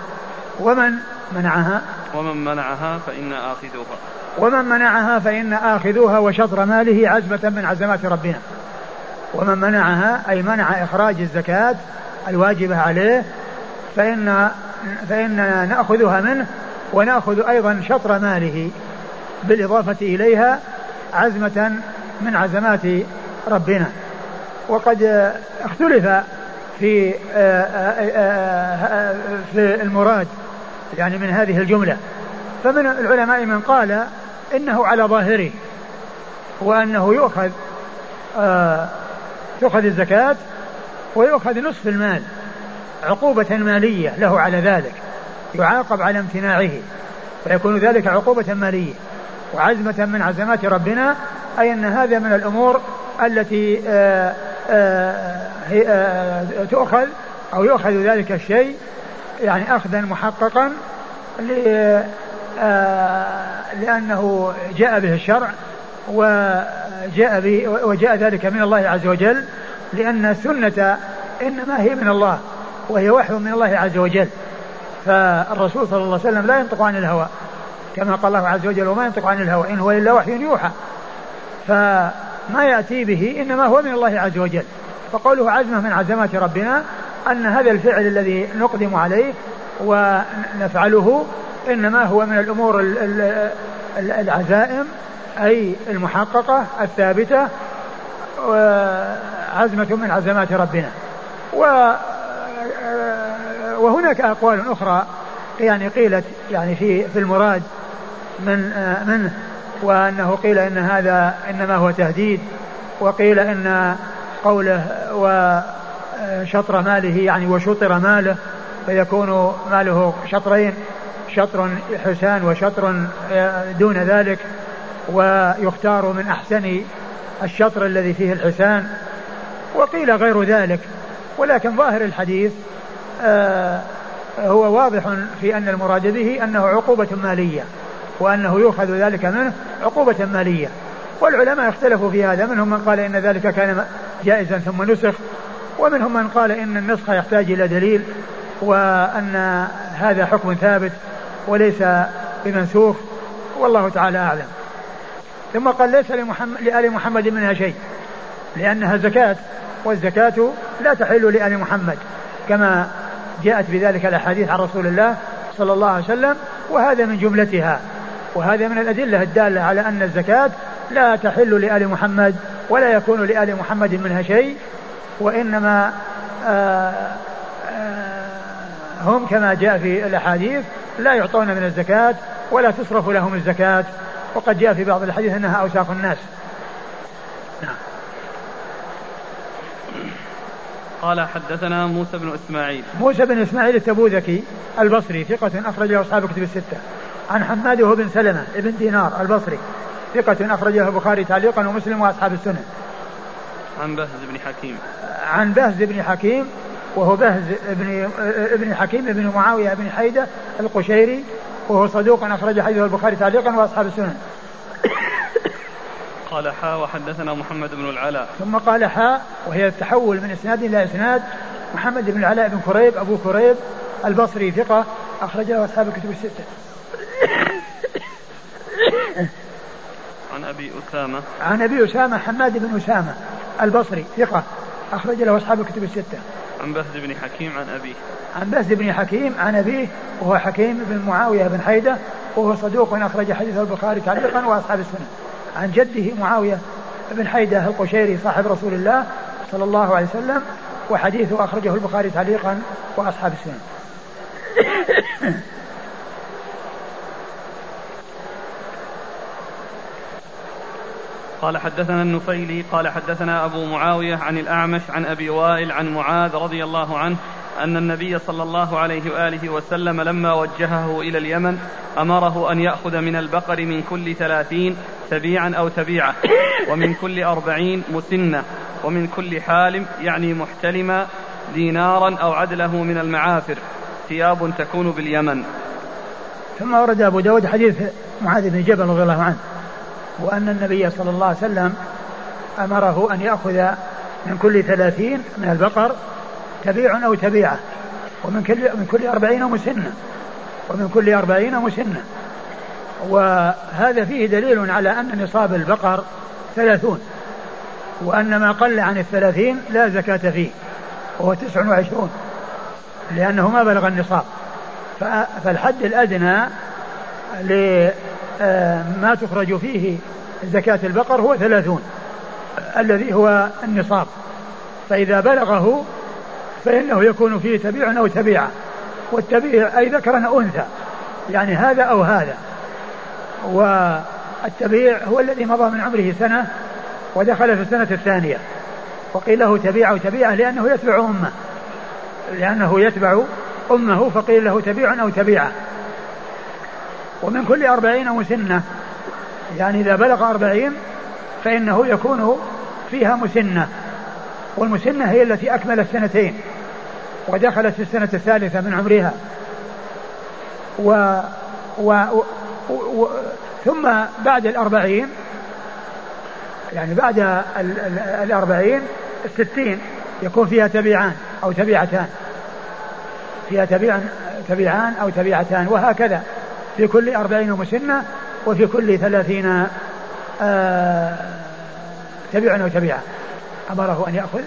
ومن منعها؟ ومن منعها فإن آخذوها ومن منعها فإن آخذوها وشطر ماله عزمة من عزمات ربنا ومن منعها أي منع إخراج الزكاة الواجبة عليه فإن فإننا نأخذها منه ونأخذ أيضا شطر ماله بالإضافة إليها عزمة من عزمات ربنا. وقد اختلف في في المراد يعني من هذه الجملة. فمن العلماء من قال إنه على ظاهره وأنه يؤخذ تؤخذ الزكاة ويؤخذ نصف المال عقوبة مالية له على ذلك يعاقب على امتناعه فيكون ذلك عقوبة مالية وعزمة من عزمات ربنا أي أن هذا من الأمور التي آآ آآ تؤخذ أو يؤخذ ذلك الشيء يعني أخذا محققا لأنه جاء به الشرع وجاء به وجاء ذلك من الله عز وجل لأن السنة إنما هي من الله وهي وحي من الله عز وجل. فالرسول صلى الله عليه وسلم لا ينطق عن الهوى كما قال الله عز وجل وما ينطق عن الهوى إن هو إلا وحي يوحى فما يأتي به إنما هو من الله عز وجل. فقوله عزمة من عزمات ربنا أن هذا الفعل الذي نقدم عليه ونفعله إنما هو من الأمور العزائم أي المحققة الثابتة عزمة من عزمات ربنا. وهناك أقوال أخرى يعني قيلت يعني في في المراد من منه وأنه قيل إن هذا إنما هو تهديد وقيل إن قوله وشطر ماله يعني وشطر ماله فيكون ماله شطرين. شطر حسان وشطر دون ذلك ويختار من أحسن الشطر الذي فيه الحسان وقيل غير ذلك. ولكن ظاهر الحديث آه هو واضح في أن المراد به أنه عقوبة مالية وأنه يؤخذ ذلك منه عقوبة مالية. والعلماء اختلفوا في هذا منهم من قال إن ذلك كان جائزا ثم نسخ ومنهم من قال إن النسخ يحتاج إلى دليل وأن هذا حكم ثابت. وليس بمنسوخ والله تعالى أعلم. ثم قال ليس لمحمد لآل محمد منها شيء لأنها زكاة والزكاة لا تحل لآل محمد كما جاءت بذلك الأحاديث عن رسول الله صلى الله عليه وسلم وهذا من جملتها وهذا من الأدلة الدالة على أن الزكاة لا تحل لآل محمد ولا يكون لآل محمد منها شيء وإنما آآ آآ هم كما جاء في الأحاديث لا يعطون من الزكاة ولا تصرف لهم الزكاة. وقد جاء في بعض الحديث أنها أوساخ الناس. نعم. قال حدثنا موسى بن إسماعيل. موسى بن إسماعيل التبوذكي البصري ثقة أخرج له أصحاب كتب الستة. عن حماد بن سلمة ابن دينار البصري ثقة أخرجه البخاري تعليقا ومسلم وأصحاب السنة. عن بهز بن حكيم. عن بهز بن حكيم وهو بهز بن ابن حكيم بن معاوية بن حيدة القشيري وهو صدوق أخرج حديثه البخاري تعليقا وأصحاب السنن. قال حاء وحدثنا محمد بن العلاء. ثم قال حاء وهي التحول من إسناد إلى إسناد محمد بن العلاء بن كريب أبو كريب البصري ثقة أخرج له أصحاب الكتب الستة. عن أبي أسامة. عن أبي أسامة حماد بن أسامة البصري ثقة أخرج له أصحاب الكتب الستة. عن بهز بن حكيم عن أبيه. عن بهز بن حكيم عن أبيه وهو حكيم بن معاوية بن حيدة وهو صدوق أخرج حديثه البخاري تعليقا وأصحاب السنة. عن جده معاوية بن حيدة القشيري صاحب رسول الله صلى الله عليه وسلم وحديثه أخرجه البخاري تعليقا وأصحاب السنة. قال حدثنا النفيلي قال حدثنا أبو معاوية عن الأعمش عن أبي وائل عن معاذ رضي الله عنه أن النبي صلى الله عليه وآله وسلم لما وجهه إلى اليمن أمره أن يأخذ من البقر من كل ثلاثين تبيعا أو تبيعة ومن كل أربعين مسنة ومن كل حالم يعني محتلما دينارا أو عدله من المعافر ثياب تكون باليمن. ثم ورد أبو داود حديث معاذ بن جبل رضي الله عنه. وأن النبي صلى الله عليه وسلم أمره أن يأخذ من كل ثلاثين من البقر تبيع أو تبيعة ومن كل من كل أربعين مسنة ومن كل أربعين مسنة. وهذا فيه دليل على أن نصاب البقر ثلاثون وأن ما قل عن الثلاثين لا زكاة فيه وهو تسع وعشرون لأنه ما بلغ النصاب. فالحد الأدنى لما تخرج فيه زكاة البقر هو ثلاثون الذي هو النصاب. فإذا بلغه فإنه يكون فيه تبيع أو تبيعة والتبيع أي ذكر أو أنثى يعني هذا أو هذا. والتبيع هو الذي مضى من عمره سنة ودخل في السنة الثانية. وقيل له تبيع أو تبيعة لأنه يتبع أمه لأنه يتبع أمه فقيل له تبيع أو تبيعة. ومن كل أربعين مسنة يعني إذا بلغ أربعين فإنه يكون فيها مسنة والمسنة هي التي أكملت سنتين ودخلت في السنة الثالثة من عمرها. و, و, و, و ثم بعد الأربعين يعني بعد الأربعين الستين يكون فيها تبيعان أو تبيعتان فيها تبيع تبيعان أو تبيعتان وهكذا. في كل أربعين مسنة وفي كل ثلاثين آه تبيعة أمره أن يأخذ.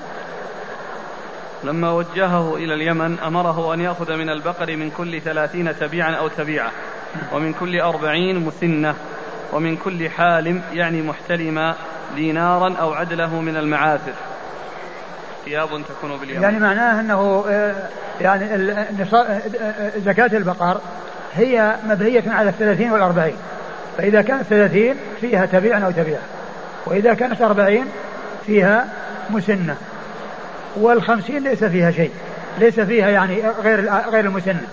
لما وجهه إلى اليمن أمره أن يأخذ من البقر من كل ثلاثين تبيعا أو تبيعة ومن كل أربعين مسنة ومن كل حالم يعني محتلما دينارا أو عدله من المعاثر ثياب تكون باليمن. يعني معناه أنه آه، يعني زكاة البقر. هي مبنية على الثلاثين والأربعين. فإذا كانت ثلاثين فيها تبيع أو تبيع وإذا كانت أربعين فيها مسنة. والخمسين ليس فيها شيء. ليس فيها يعني غير غير المسنة.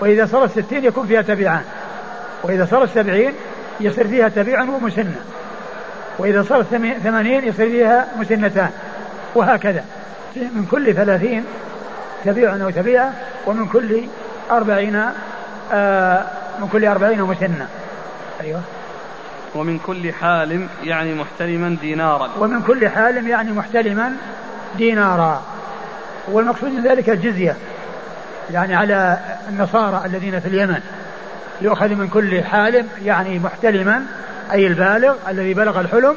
وإذا صارت ستين يكون فيها تبيعان وإذا صارت سبعين يصير فيها تبيع ومسنة. وإذا صارت ثمانين يصير فيها مسنتان. وهكذا. من كل ثلاثين تبيع أو تبيعة ومن كل أربعين من كل أربعين مسنة أيوه. ومن كل حال يعني محتلما دينارا. ومن كل حال يعني محتلما دينارا. والمقصود من ذلك الجزية يعني على النصارى الذين في اليمن. يؤخذ من كل حالم يعني محتلما أي البالغ الذي بلغ الحلم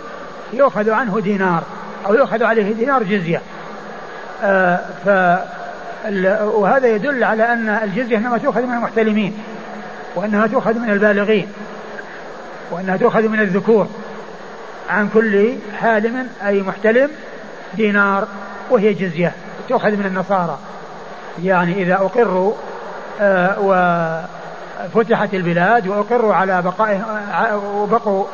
يؤخذ عنه دينار أو يؤخذ عليه دينار جزية. آه ف وهذا يدل على أن الجزية إنما تؤخذ من المحتلمين وأنها تؤخذ من البالغين وأنها تؤخذ من الذكور عن كل حالم أي محتلم دينار وهي جزية تؤخذ من النصارى. يعني إذا أقروا آه وفتحت البلاد وأقروا على بقاء وبقوا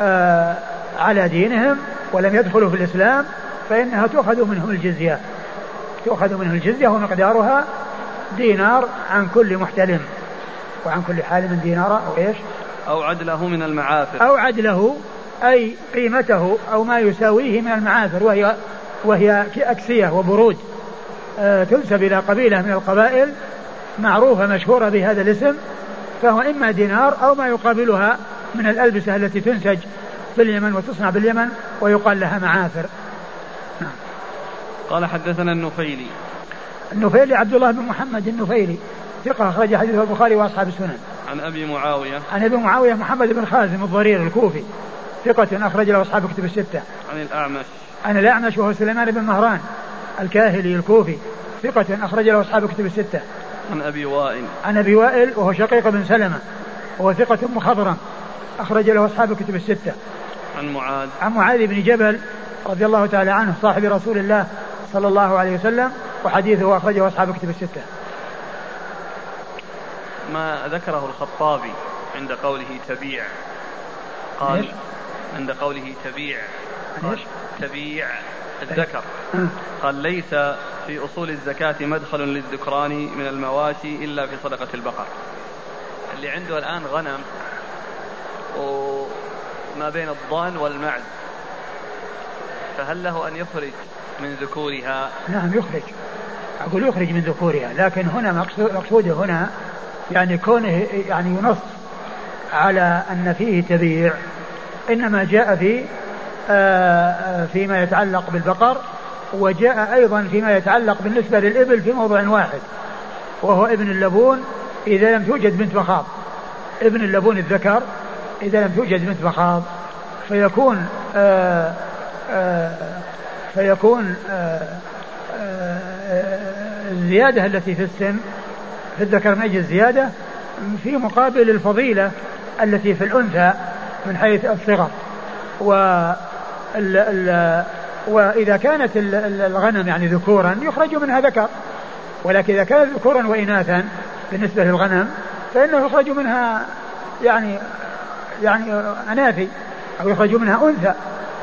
آه على دينهم ولم يدخلوا في الإسلام فإنها تؤخذ منهم الجزية. تؤخذ منه الجزية ومقدارها دينار عن كل محتلم وعن كل حالم دينار أو إيش؟ أو عدله من المعافر. أو عدله أي قيمته أو ما يساويه من المعافر وهي وهي أكسية وبرود. آه تنسب إلى قبيلة من القبائل معروفة مشهورة بهذا الاسم فهو إما دينار أو ما يقابلها من الألبسة التي تنسج في اليمن وتصنع باليمن ويقال لها معافر. قال حدثنا النفيلي. النفيلي عبد الله بن محمد النفيلي ثقة أخرج حديثه البخاري وأصحاب السنن. عن أبي معاوية. عن أبي معاوية محمد بن خازم الضرير الكوفي ثقة أخرج له أصحاب كتب الستة. عن الأعمش. عن الأعمش وهو سليمان بن مهران الكاهلي الكوفي ثقة أخرج له أصحاب كتب الستة. عن أبي وائل. عن أبي وائل وهو شقيق بن سلمة وهو ثقة مخضرم أخرج له أصحاب كتب الستة. عن معاذ. عن معاذ بن جبل رضي الله تعالى عنه صاحب رسول الله صلى الله عليه وسلم وحديثه أخرجه أصحاب كتب الستة. ما ذكره الخطابي عند قوله تبيع؟ قال عند قوله تبيع. قال تبيع الذكر. قال ليس في أصول الزكاة مدخل للذكران من المواشي إلا في صدقة البقر. اللي عنده الآن غنم وما بين الضان والمعز فهل له أن يخرج من ذكورها. نعم يخرج. أقول يخرج من ذكورها لكن هنا مقصوده هنا يعني كونه يعني ينص على أن فيه تبيع إنما جاء في آه، آه، فيما يتعلق بالبقر وجاء أيضا فيما يتعلق بالنسبة للإبل في موضوع واحد وهو ابن اللبون إذا لم توجد بنت مخاض. ابن اللبون الذكر إذا لم توجد بنت مخاض. فيكون آه، فيكون آآ الزيادة التي في السن في الذكر من أجل الزيادة في مقابل الفضيلة التي في الأنثى من حيث الصغر. و ال ال وإذا كانت الغنم يعني ذكورا يخرج منها ذكر. ولكن إذا كانت ذكورا وإناثا بالنسبة للغنم فإنه يخرج منها يعني يعني أناثي أو يخرج منها أنثى.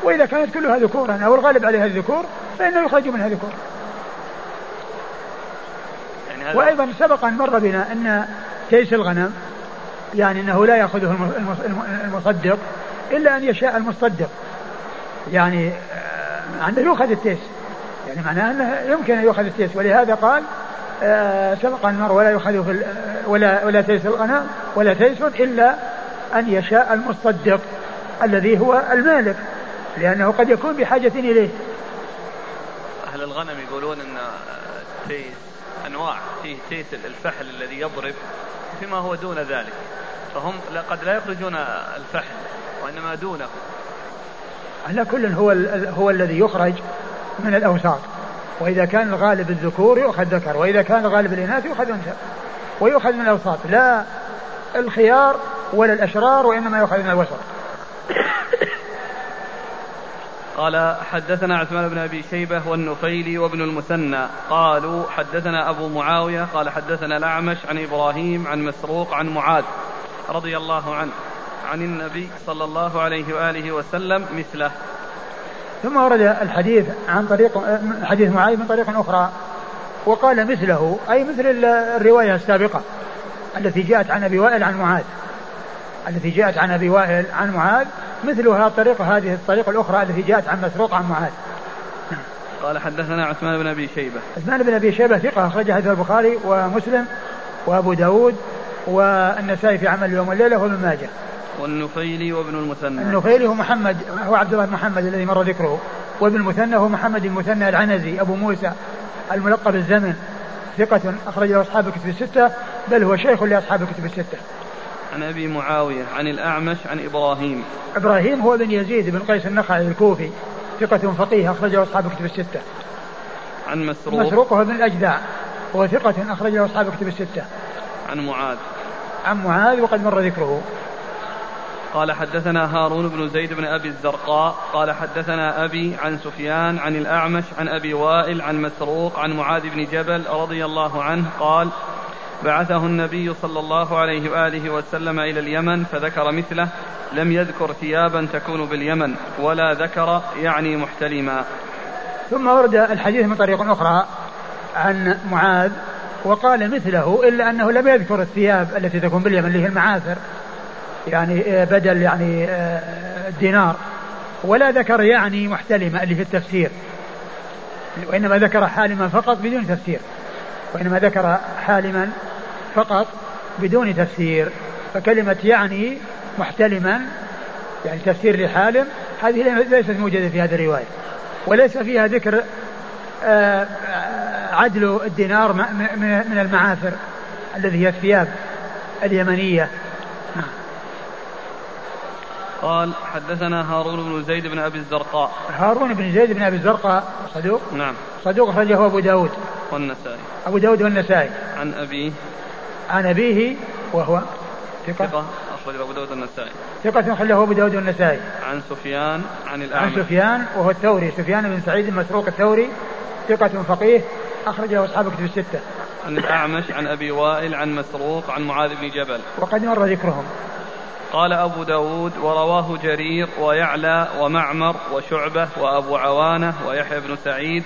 وإذا كانت كلها ذكورا أو الغالب عليها الذكور فإنه يخرج منها ذكور. يعني وأيضا سبق أن مر بنا أن تيس الغنم يعني أنه لا يأخذه المصدق إلا أن يشاء المصدق يعني أنه يؤخذ التيس. يعني معناه أنه يمكن أن يؤخذ التيس. ولهذا قال آه، سبق المرء ولا يؤخذ في ولا ولا تيس الغنم ولا تيس إلا أن يشاء المصدق الذي هو المالك. لأنه قد يكون بحاجة إليه. أهل الغنم يقولون أن تيس أنواع فيه تيس الفحل الذي يضرب فيما هو دون ذلك. فهم قد لا يخرجون الفحل وإنما دونه. على كل هو هو الذي يخرج من الأوساط. وإذا كان الغالب الذكور يؤخذ ذكر وإذا كان الغالب الإناث يؤخذ أنثى ويؤخذ من الأوساط. لا الخيار ولا الأشرار وإنما يؤخذ من الوسط. قال حدثنا عثمان بن أبي شيبة والنفيلي وابن المثنى. قالوا حدثنا أبو معاوية قال حدثنا الأعمش عن إبراهيم عن مسروق عن معاذ رضي الله عنه عن النبي صلى الله عليه وآله وسلم مثله. ثم ورد الحديث عن طريق حديث معاذ من طريق أخرى وقال مثله أي مثل الرواية السابقة التي جاءت عن أبي وائل عن معاذ. التي جاءت عن أبي وائل عن معاذ مثلها الطريقة هذه الطريقة الأخرى التي جاءت عن مسروق عن معاذ. قال حدثنا عثمان بن أبي شيبة. عثمان بن أبي شيبة ثقة اخرج حديث البخاري ومسلم وأبو داود والنسائي في عمل اليوم والليله وابن ماجه. والنفيلي وابن المثنى. النفيلي هو محمد هو عبد الله محمد الذي مر ذكره. وابن المثنى هو محمد المثنى العنزي أبو موسى الملقب الزمن ثقة أخرج له أصحاب الكتب الستة بل هو شيخ لأصحاب الكتب الستة. عن أبي معاوية عن الأعمش عن إبراهيم. إبراهيم هو بن يزيد بن قيس النخعي الكوفي ثقة فقيه أخرجه أصحاب الكتب الستة. عن مسروق. مسروق هو بن الأجدع وهو ثقة أخرجه أصحاب الكتب الستة. عن معاذ. عن معاذ وقد مر ذكره. قال حدثنا هارون بن زيد بن أبي الزرقاء قال حدثنا أبي عن سفيان عن الأعمش عن أبي وائل عن مسروق عن معاذ بن جبل رضي الله عنه قال بعثه النبي صلى الله عليه وآله وسلم إلى اليمن فذكر مثله لم يذكر ثيابا تكون باليمن ولا ذكر يعني محتلما. ثم ورد الحديث من طريق أخرى عن معاذ وقال مثله إلا أنه لم يذكر الثياب التي تكون باليمن اللي هي المعاثر يعني آه، بدل يعني الدينار آه، ولا ذكر يعني محتلمة اللي في التفسير وإنما ذكر حالما فقط بدون تفسير. وإنما ذكر حالما فقط بدون تفسير فكلمة يعني محتلما يعني تفسير لحالم هذه ليست موجودة في هذه الرواية وليس فيها ذكر آه، عدل الدينار من المعافر الذي هي الثياب اليمنية. نعم. قال حدثنا هارون بن زيد بن أبي الزرقاء. هارون بن زيد بن أبي الزرقاء صدوق؟ نعم. صدوق أخرجه أبو داود. والنسائي. أبو داود والنسائي. عن أبيه. عن أبيه وهو ثقة. ثقة. أخرج أبو داود والنسائي. ثقة أخرجه أبو داود والنسائي. عن سفيان عن عن الأعمش سفيان وهو الثوري. سفيان بن سعيد المسروق الثوري. ثقة فقيه. أخرجه أصحاب كتب الستة. عن الأعمش عن أبي وائل عن مسروق عن معاذ بن جبل. وقد مر ذكرهم. قال أبو داود ورواه جرير ويعلى ومعمر وشعبة وأبو عوانة ويحيى بن سعيد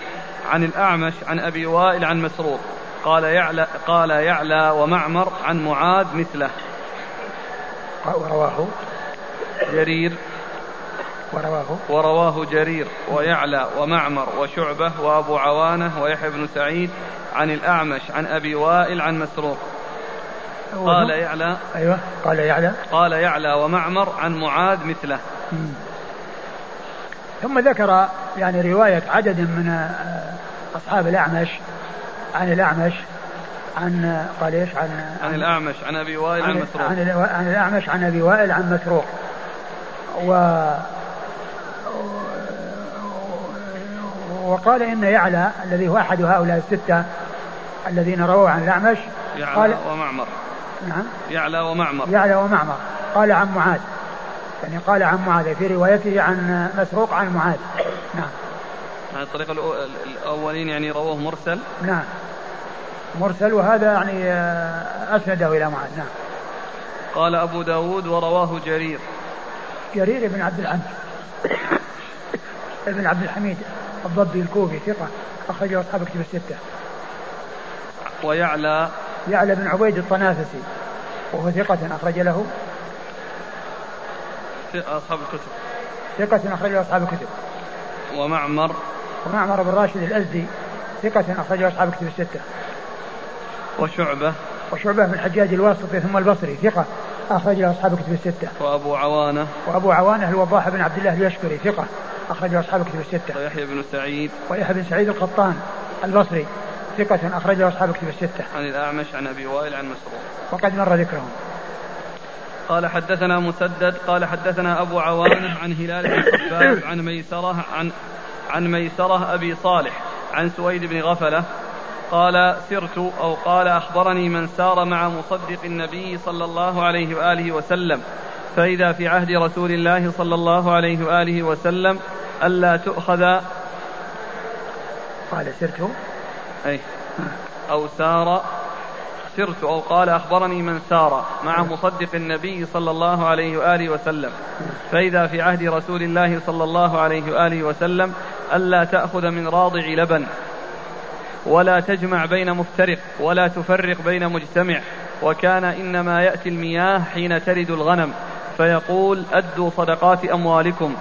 عن الأعمش عن أبي وائل عن مسروق. قال يعلى قال يعلى ومعمر عن معاذ مثله. ورواه جرير. ورواه ورواه جرير ويعلى ومعمر وشعبة وأبو عوانة ويحيى بن سعيد عن الأعمش عن أبي وائل عن مسروق. قال يعلى. أيوه. قال يعلى. قال يعلى ومعمر عن معاذ مثله. ثم ذكر يعني رواية عدد من آه، أصحاب الأعمش عن الأعمش عن قال إيش؟ عن عن الأعمش عن أبي وائل عن عن, مسروق. عن, عن الأعمش عن أبي وائل عن مسروق. و وقال إن يعلى الذي هو أحد هؤلاء الستة الذين رووا عن الأعمش يعلى قال ومعمر. نعم. يعلى ومعمر. يعلى ومعمر. قال عن معاذ. يعني قال عن معاذ في روايته عن مسروق عن معاذ. نعم. عن الطريق الأو- الأولين يعني رواه مرسل. نعم. مرسل وهذا يعني آه، أسنده إلى معاذ. نعم. قال أبو داود ورواه جرير. جرير بن عبد الحميد. ابن عبد الحميد الضبي الكوفي ثقة أخرجه أصحاب كتب الستة. ويعلى يعلى بن عبيد الطنافسي وهو ثقة أخرج له. أصحاب الكتب. ثقة أخرج له أصحاب الكتب. ومعمر. ومعمر بن راشد الأزدي ثقة أخرجه أصحاب كتب الستة. وشعبة. وشعبة بن الحجاج الواسطي ثم البصري ثقة أخرج له أصحاب كتب الستة. وأبو عوانة. وأبو عوانة الوضاح بن عبد الله اليشكري ثقة أخرج له أصحاب كتب الستة. ويحيى بن سعيد. ويحيى بن سعيد القطان البصري. ثقة أخرج له أصحاب كتب الستة. عن الأعمش عن أبي وائل عن مسروق. وقد مر ذكرهم. قال حدثنا مسدد قال حدثنا أبو عوانة عن هلال بن حباب عن ميسرة عن عن ميسرة أبي صالح عن سويد بن غفلة. قال سرت أو قال أخبرني من سار مع مصدق النبي صلى الله عليه وآله وسلم. فإذا في عهد رسول الله صلى الله عليه وآله وسلم ألا تؤخذ قال سرت أي. أو سار. سرت أو قال أخبرني من سار مع مصدق النبي صلى الله عليه وآله وسلم. فإذا في عهد رسول الله صلى الله عليه وآله وسلم ألا تأخذ من راضع لبن. ولا تجمع بين مفترق ولا تفرق بين مجتمع. وكان إنما يأتي المياه حين ترد الغنم. فيقول أدوا صدقات أموالكم.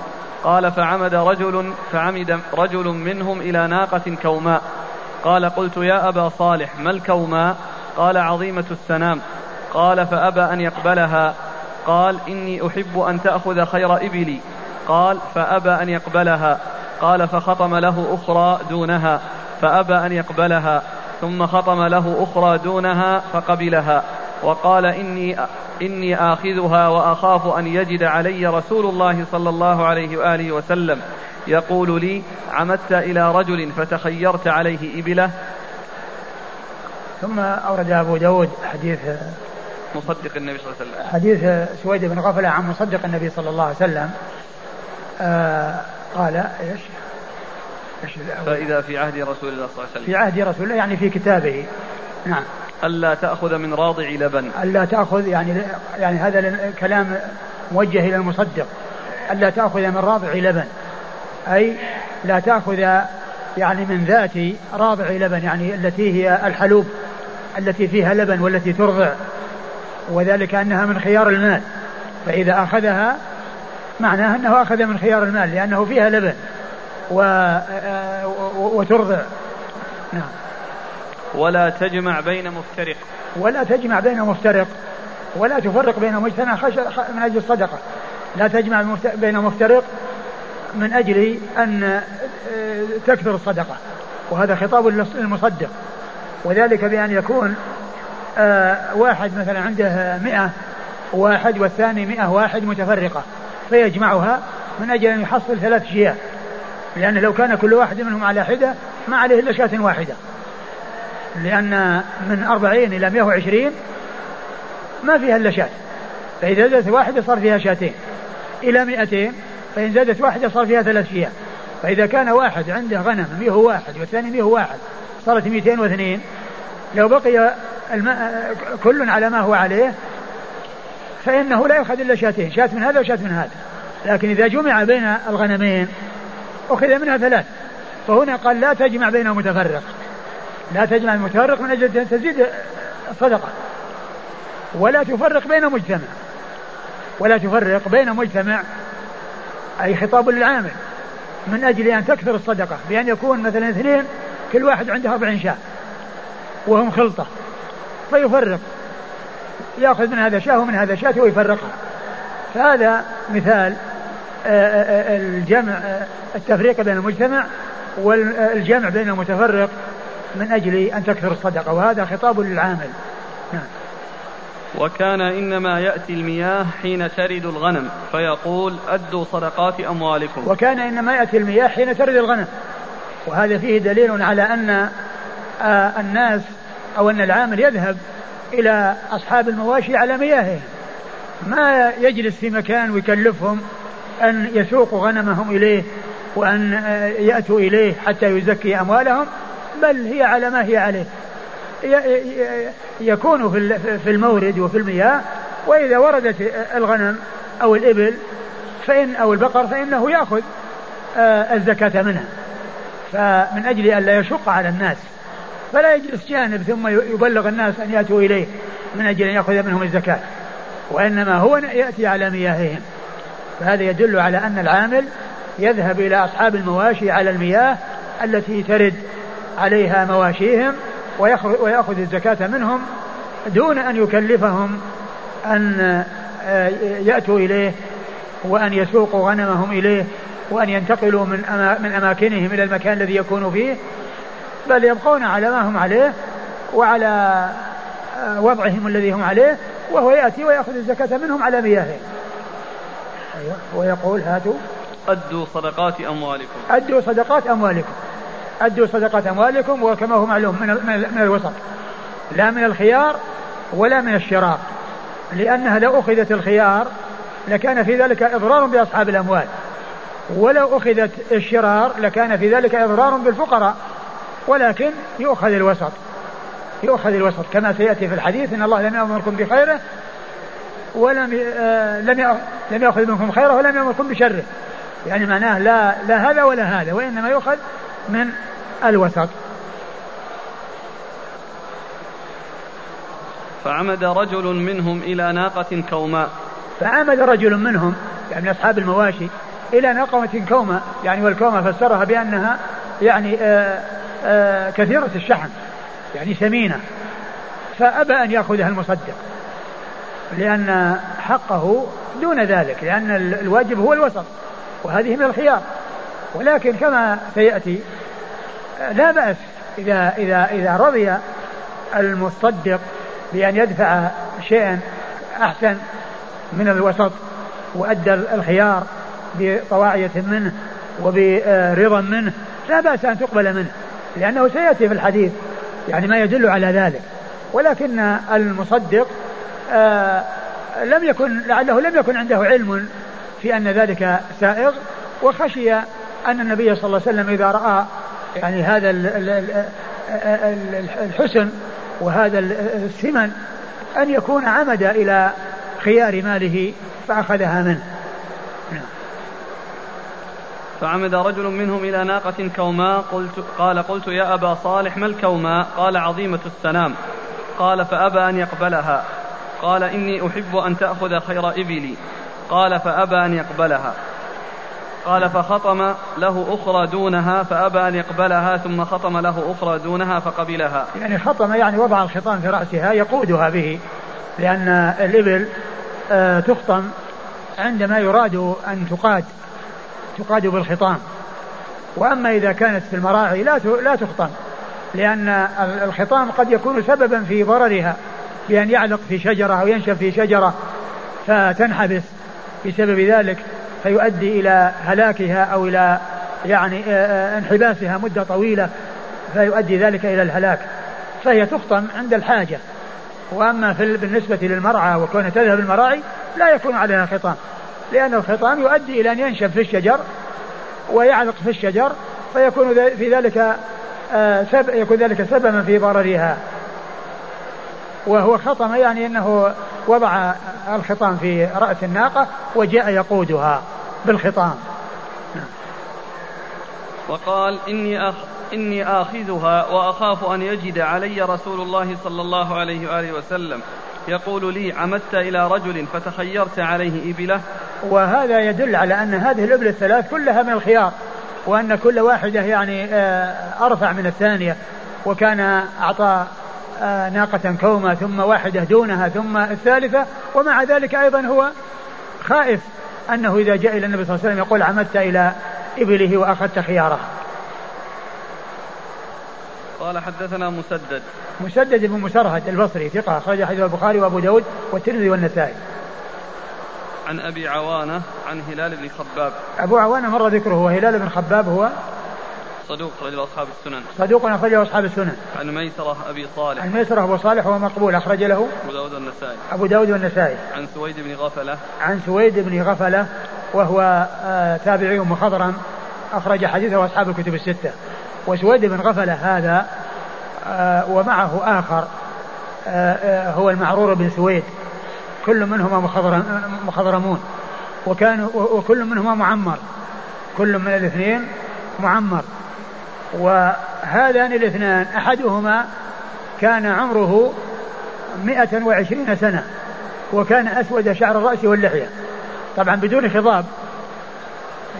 قال فعمد رجل فعمد رجل منهم إلى ناقة كوماء. قال قلت يا أبا صالح ما الكوماء قال عظيمة السنام قال فأبى أن يقبلها. قال إني أحب أن تأخذ خير إبلي. قال فأبى أن يقبلها. قال فخطم له أخرى دونها. فأبى أن يقبلها. ثم خطم له أخرى دونها فقبلها. وقال إني إني آخذها وأخاف أن يجد علي رسول الله صلى الله عليه وآله وسلم. يقول لي عمدت إلى رجل فتخيرت عليه إبلة. ثم أورد أبو داود حديث مصدق النبي صلى الله عليه وسلم. حديث سويد بن غفلة عن مصدق النبي صلى الله عليه وسلم. آه قال إيش؟ إيش؟ فإذا في عهد رسول الله صلى الله عليه في وسلم عهد رسول الله يعني في كتابه. نعم. ألا تأخذ من راضع لبن. ألا تأخذ يعني يعني هذا كلام موجه إلى المصدق. ألا تأخذ من راضع لبن. أي لا تأخذ يعني من ذات راضع لبن يعني التي هي الحلوب التي فيها لبن والتي ترضع وذلك أنها من خيار المال. فإذا أخذها معناه أنه أخذ من خيار المال لأنه فيها لبن و... وترضع. نعم. ولا تجمع بين مفترق. ولا تجمع بين مفترق ولا تفرق بين مجتمع خش... من أجل الصدقة. لا تجمع بين مفترق من أجل أن تكثر الصدقة وهذا خطاب للمصدق. وذلك بأن يكون آه واحد مثلا عنده مئة واحد والثاني مئة واحد متفرقة فيجمعها من أجل أن يحصل ثلاث شياه لأن لو كان كل واحد منهم على حدة ما عليه إلا شاة واحدة. لأن من أربعين إلى مئة وعشرين ما فيها إلا شاة فإذا زادت واحدة صار فيها شاتين. إلى مئتين فإن زادت واحدة صار فيها ثلاث شياه فإذا كان واحد عنده غنم مئة واحد والثاني مئة واحد صارت مئتين واثنين. لو بقي الماء كل على ما هو عليه فإنه لا يؤخذ إلا شاتين شاة من هذا وشاة من هذا. لكن إذا جمع بين الغنمين أخذ منها ثلاث. فهنا قال لا تجمع بين متفرق لا تجمع المتفرق من أجل أن تزيد الصدقة ولا تفرق بين مجتمع. ولا تفرق بين مجتمع أي خطاب للعامل من أجل أن تكثر الصدقة بأن يكون مثلا اثنين كل واحد عنده أربعين شاة وهم خلطة فيفرق يأخذ من هذا شاة ومن هذا شاة ويفرقها. فهذا مثال آه، آه، آه، الجمع التفريق بين المجتمع والجمع بين المتفرق من أجل أن تكثر الصدقة وهذا خطاب للعامل. نعم. وكان إنما يأتي المياه حين ترد الغنم فيقول أدوا صدقات أموالكم. وكان إنما يأتي المياه حين ترد الغنم. وهذا فيه دليل على أن الناس أو أن العامل يذهب إلى أصحاب المواشي على مياههم. ما يجلس في مكان ويكلفهم أن يسوقوا غنمهم إليه وأن يأتوا إليه حتى يزكي أموالهم بل هي على ما هي عليه. يكون في المورد وفي المياه وإذا وردت الغنم أو الإبل فإن أو البقر فإنه يأخذ آه، الزكاة منها. فمن أجل أن لا يشق على الناس فلا يجلس جانب ثم يبلغ الناس أن يأتوا إليه من أجل أن يأخذ منهم الزكاة. وإنما هو يأتي على مياههم. فهذا يدل على أن العامل يذهب إلى أصحاب المواشي على المياه التي ترد عليها مواشيهم ويأخذ الزكاة منهم دون أن يكلفهم أن آه، يأتوا إليه وأن يسوقوا غنمهم إليه وأن ينتقلوا من من أماكنهم إلى المكان الذي يكون فيه. بل يبقون على ما هم عليه وعلى آه، وضعهم الذي هم عليه وهو يأتي ويأخذ الزكاة منهم على مياههم أيوة ويقول هاتوا. أدوا صدقات أموالكم. أدوا صدقات أموالكم. أدوا صدقات أموالكم وكما هو معلوم من, من الوسط. لا من الخيار ولا من الشرار لأنها لو أخذت الخيار لكان في ذلك إضرار بأصحاب الأموال. ولو أخذت الشرار لكان في ذلك إضرار بالفقراء. ولكن يؤخذ الوسط. يؤخذ الوسط. كما سيأتي في الحديث إن الله لم يأمركم بخيره ولم آه لم لم يأخذ منكم خيره ولم يأمركم بشره. يعني معناه لا لا هذا ولا هذا وإنما يؤخذ من الوسط فعمد رجل منهم إلى ناقة كوماء. فعمد رجل منهم يعني أصحاب المواشي إلى ناقة كوماء يعني والكومة فسرها بأنها يعني آآ آه، آآ آه، كثيرة الشحم يعني ثمينة. فأبى أن يأخذها المصدق لأن حقه دون ذلك لأن الواجب هو الوسط وهذه من الخيار. ولكن كما سيأتي لا بأس إذا إذا إذا رضي المصدق بأن يدفع شيئا أحسن من الوسط وأدى الخيار بطواعية منه وبرضا منه لا بأس أن تقبل منه لأنه سيأتي في الحديث يعني ما يدل على ذلك. ولكن المصدق آه لم يكن لعله لم يكن عنده علم في أن ذلك سائغ وخشي أن النبي صلى الله عليه وسلم إذا رأى يعني هذا الحسن وهذا الثمن أن يكون عمد إلى خيار ماله فأخذها منه. فعمد رجل منهم إلى ناقة كوماء قلت قال قلت يا أبا صالح ما الكوماء؟ قال عظيمة السلام. قال فأبى أن يقبلها. قال إني أحب أن تأخذ خير إبلي. قال فأبى أن يقبلها. قال فخطم له أخرى دونها فأبى أن يقبلها ثم خطم له أخرى دونها فقبلها. يعني خطم يعني وضع الخطام في رأسها يقودها به لأن الإبل آه تخطم عندما يراد أن تقاد تقاد بالخطام. وأما إذا كانت في المراعي لا لا تخطم لأن الخطام قد يكون سببا في ضررها بأن يعلق في شجرة أو ينشف في شجرة فتنحبس. بسبب ذلك فيؤدي إلى هلاكها أو إلى يعني آه، آه، انحباسها مدة طويلة فيؤدي ذلك إلى الهلاك. فهي تخطم عند الحاجة. وأما في بالنسبة للمرعى وكونها تذهب المراعي لا يكون عليها خطام. لأن الخطام يؤدي إلى أن ينشف في الشجر ويعلق في الشجر فيكون في ذلك آه، يكون ذلك سببا في ضررها. وهو خطم يعني إنه وضع الخطام في رأس الناقة وجاء يقودها بالخطام. وقال إني أخ إني آخذها وأخاف أن يجد علي رسول الله صلى الله عليه وآله وسلم. يقول لي عمدت إلى رجل فتخيرت عليه إبلة. وهذا يدل على أن هذه الإبل الثلاث كلها من الخيار وأن كل واحدة يعني آه، أرفع من الثانية. وكان أعطى ناقة كومة ثم واحدة دونها ثم الثالثة ومع ذلك أيضا هو خائف أنه إذا جاء إلى النبي صلى الله عليه وسلم يقول عمدت إلى إبله وأخذت خياره. قال حدثنا مسدد. مسدد بن مسرهد البصري ثقة أخرج حديث البخاري وأبو داود والترمذي والنسائي. عن أبي عوانة عن هلال بن خباب. أبو عوانة مر ذكره وهلال بن خباب هو صدوق رجل أصحاب السنن. صدوق أخرجه أصحاب السنن. عن ميسرة أبي صالح. عن ميسرة أبو صالح وهو مقبول أخرج له. أبو داود والنسائي. أبو داود والنسائي. عن سويد بن غفلة. عن سويد بن غفلة وهو آه تابعي مخضرم أخرج حديثه أصحاب الكتب الستة. وسويد بن غفلة هذا آه ومعه آخر آه هو المعرور بن سويد. كل منهما مخضرمون. وكانوا وكل منهما معمر. كل من الاثنين معمر. وهذان الاثنان أحدهما كان عمره مئة وعشرين سنة وكان أسود شعر الرأس واللحية. طبعا بدون خضاب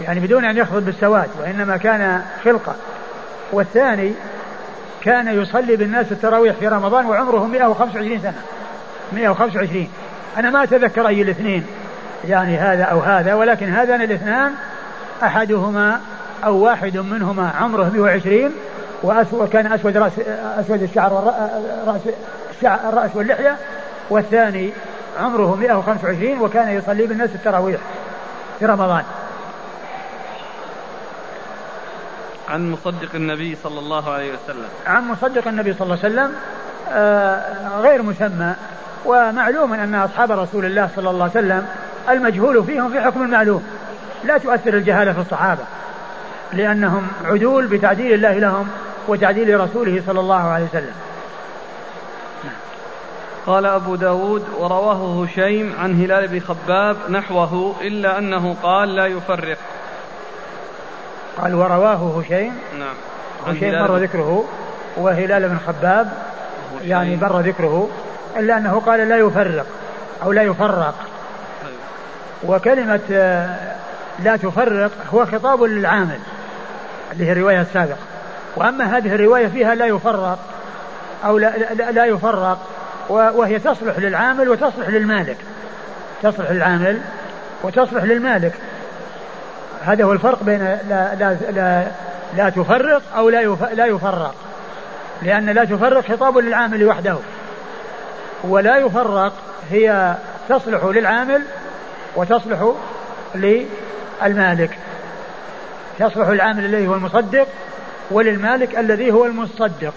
يعني بدون أن يخضب بالسواد وإنما كان خلقة. والثاني كان يصلي بالناس التراويح في رمضان وعمره 125 سنة. 125 أنا ما أتذكر أي الاثنين يعني هذا أو هذا ولكن هذان الاثنان أحدهما أو واحد منهما عمره 120 وأسود كان أسود رأس أسود الشعر والرأس الشعر الرأس واللحية والثاني عمره 125 وكان يصلي بالناس التراويح في رمضان. عن مصدق النبي صلى الله عليه وسلم. عن مصدق النبي صلى الله عليه وسلم آه غير مسمى ومعلوم أن أصحاب رسول الله صلى الله عليه وسلم المجهول فيهم في حكم المعلوم لا تؤثر الجهالة في الصحابة. لأنهم عدول بتعديل الله لهم وتعديل رسوله صلى الله عليه وسلم. قال أبو داود ورواه هشيم عن هلال بن خباب نحوه إلا أنه قال لا يفرق. قال ورواه هشيم. نعم. هشيم مر ذكره وهلال بن خباب يعني مر ذكره إلا أنه قال لا يفرق أو لا يفرق. وكلمة آه، لا تفرق هو خطاب للعامل. اللي هي الرواية السابقة. وأما هذه الرواية فيها لا يفرق أو لا, لا, لا يفرق. وهي تصلح للعامل وتصلح للمالك. تصلح للعامل وتصلح للمالك. هذا هو الفرق بين لا, لا, لا, لا تفرق أو لا, لا يفرق. لأن لا تفرق خطاب للعامل وحده. ولا يفرق هي تصلح للعامل وتصلح للمالك. تصلح العامل الذي هو المصدق وللمالك الذي هو المصدق.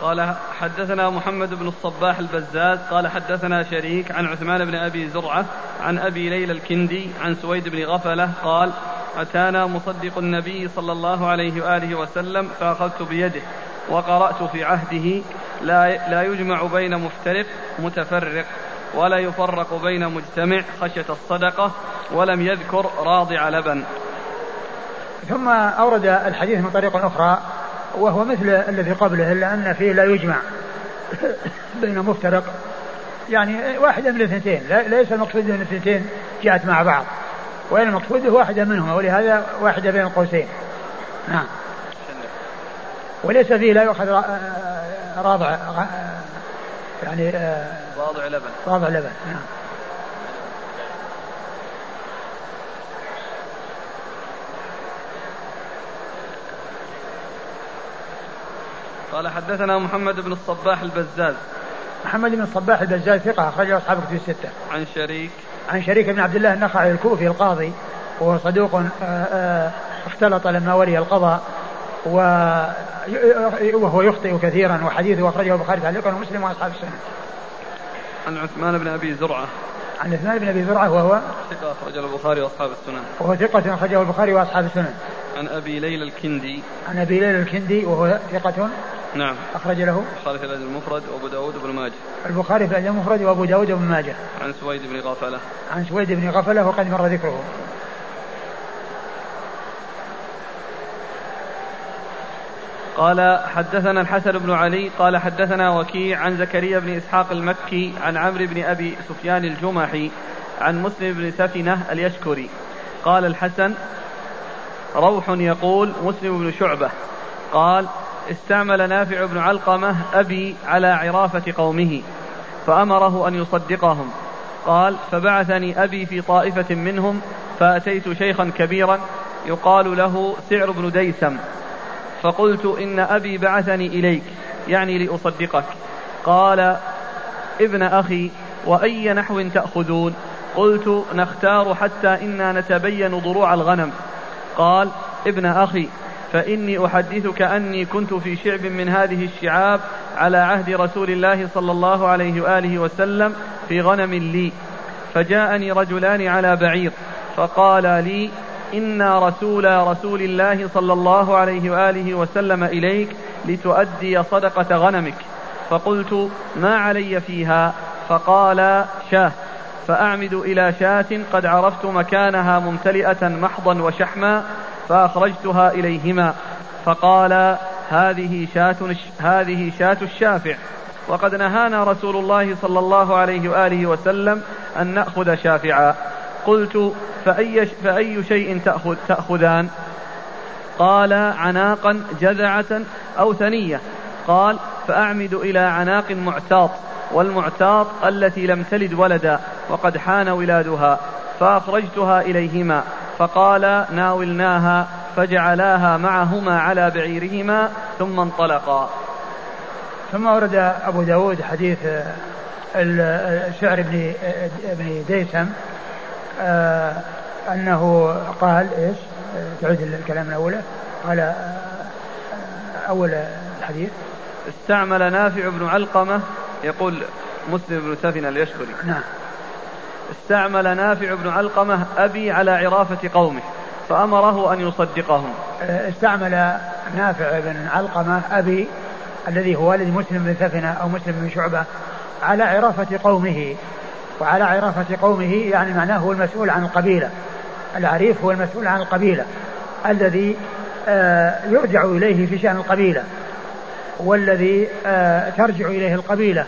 قال حدثنا محمد بن الصباح البزاز قال حدثنا شريك عن عثمان بن أبي زرعة عن أبي ليلى الكندي عن سويد بن غفلة قال أتانا مصدق النبي صلى الله عليه وآله وسلم فأخذت بيده وقرأت في عهده لا, لا يجمع بين مفترق متفرق. ولا يفرق بين مجتمع خشية الصدقة ولم يذكر راضع لبن. ثم أورد الحديث من طريق أخرى وهو مثل الذي قبله إلا أن فيه لا يجمع بين مفترق. يعني واحدة من الاثنتين ليس المقصود أن الاثنتين جاءت مع بعض وين المقصود واحدة منهما ولهذا واحدة بين القوسين. نعم. وليس فيه لا يؤخذ راضع يعني راضع لبن. راضع لبن نعم. قال حدثنا محمد بن الصباح البزاز. محمد بن الصباح البزاز ثقة أخرجه أصحاب كتب الستة. عن شريك. عن شريك بن عبد الله النخعي الكوفي القاضي وهو صدوق آه، آه، اختلط لما ولي القضاء. وهو يخطئ كثيرا وحديثه أخرجه البخاري تعليقا ومسلم وأصحاب السنة. عن عثمان بن أبي زرعة عن عثمان بن أبي زرعة وهو ثقة أخرجه البخاري وأصحاب السنن. وهو ثقة أخرجه البخاري وأصحاب السنن. عن أبي ليلى الكندي. عن أبي ليلى الكندي وهو ثقة نعم أخرج له البخاري في الأدب المفرد وأبو داود بن ماجه. البخاري في الأدب المفرد وأبو داود بن ماجه. عن سويد بن غفلة. عن سويد بن غفلة وقد مر ذكره. قال حدثنا الحسن بن علي قال حدثنا وكيع عن زكريا بن إسحاق المكي عن عمرو بن أبي سفيان الجمحي عن مسلم بن سفنة اليشكري. قال الحسن روح يقول مسلم بن شعبة. قال استعمل نافع بن علقمة أبي على عرافة قومه فأمره أن يصدقهم. قال فبعثني أبي في طائفة منهم فأتيت شيخا كبيرا يقال له سعر بن ديسم. فقلت إن أبي بعثني إليك يعني لأصدقك. قال ابن أخي وأي نحو تأخذون؟ قلت نختار حتى إنا نتبين ضروع الغنم. قال ابن أخي فإني أحدثك أني كنت في شعب من هذه الشعاب على عهد رسول الله صلى الله عليه وآله وسلم في غنم لي فجاءني رجلان على بعير فقال لي إنا رسول رسول الله صلى الله عليه وآله وسلم إليك لتؤدي صدقة غنمك فقلت ما علي فيها فقال شاه فأعمد إلى شاة قد عرفت مكانها ممتلئة محضا وشحما فأخرجتها إليهما فقال هذه شاة هذه شاة الشافع وقد نهانا رسول الله صلى الله عليه وآله وسلم أن نأخذ شافعا قلت فأي, فأي شيء تأخذ تأخذان؟ قال عناقا جذعة أو ثنية. قال فأعمد إلى عناق معتاط والمعتاط التي لم تلد ولدا وقد حان ولادها فأخرجتها إليهما فقال ناولناها فجعلاها معهما على بعيرهما ثم انطلقا. ثم ورد أبو داود حديث الشعر بن ديسم آه أنه قال إيش؟ تعيد الكلام من أوله قال آه أول الحديث. استعمل نافع بن علقمة يقول مسلم بن سفن اليشكري. نعم. استعمل نافع بن علقمة أبي على عرافة قومه فأمره أن يصدقهم. آه، استعمل نافع بن علقمة أبي الذي هو والد مسلم بن سفنة أو مسلم بن شعبة على عرافة قومه. وعلى عرافة قومه يعني معناه هو المسؤول عن القبيلة. العريف هو المسؤول عن القبيلة الذي آه، يرجع إليه في شأن القبيلة والذي آه، ترجع إليه القبيلة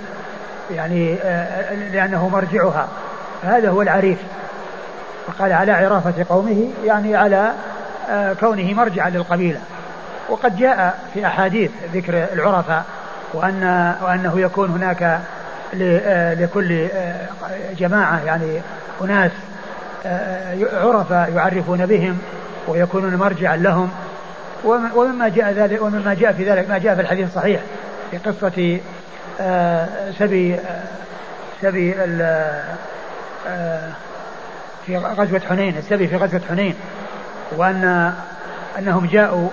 يعني آه، لأنه مرجعها. هذا هو العريف. وقال على عرافة قومه يعني على كونه مرجعا للقبيلة. وقد جاء في أحاديث ذكر العرفاء وأن وأنه يكون هناك لكل آه، جماعة يعني أناس آه، عرفاء يعرفون بهم ويكونون مرجعا لهم. ومما جاء ذلك ومما جاء في ذلك ما جاء في الحديث الصحيح في قصة سبي سبي في غزوة حنين السبي في غزوة حنين وأن أنهم جاءوا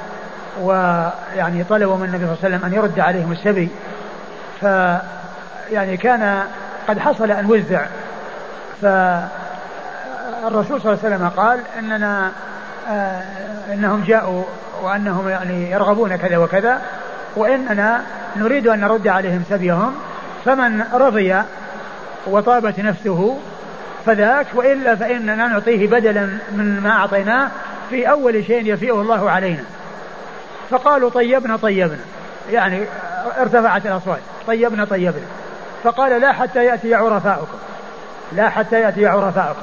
ويعني طلبوا من النبي صلى الله عليه وسلم أن يرد عليهم السبي. ف يعني كان قد حصل أن وزع. فالرسول صلى الله عليه وسلم قال إننا آه إنهم جاءوا وأنهم يعني يرغبون كذا وكذا وإننا نريد أن نرد عليهم سبيهم فمن رضي وطابت نفسه فذاك وإلا فإننا نعطيه بدلا من ما أعطيناه في أول شيء يفيئه الله علينا. فقالوا طيبنا طيبنا يعني ارتفعت الأصوات طيبنا طيبنا. فقال لا حتى يأتي عرفاؤكم. لا حتى يأتي عرفاؤكم.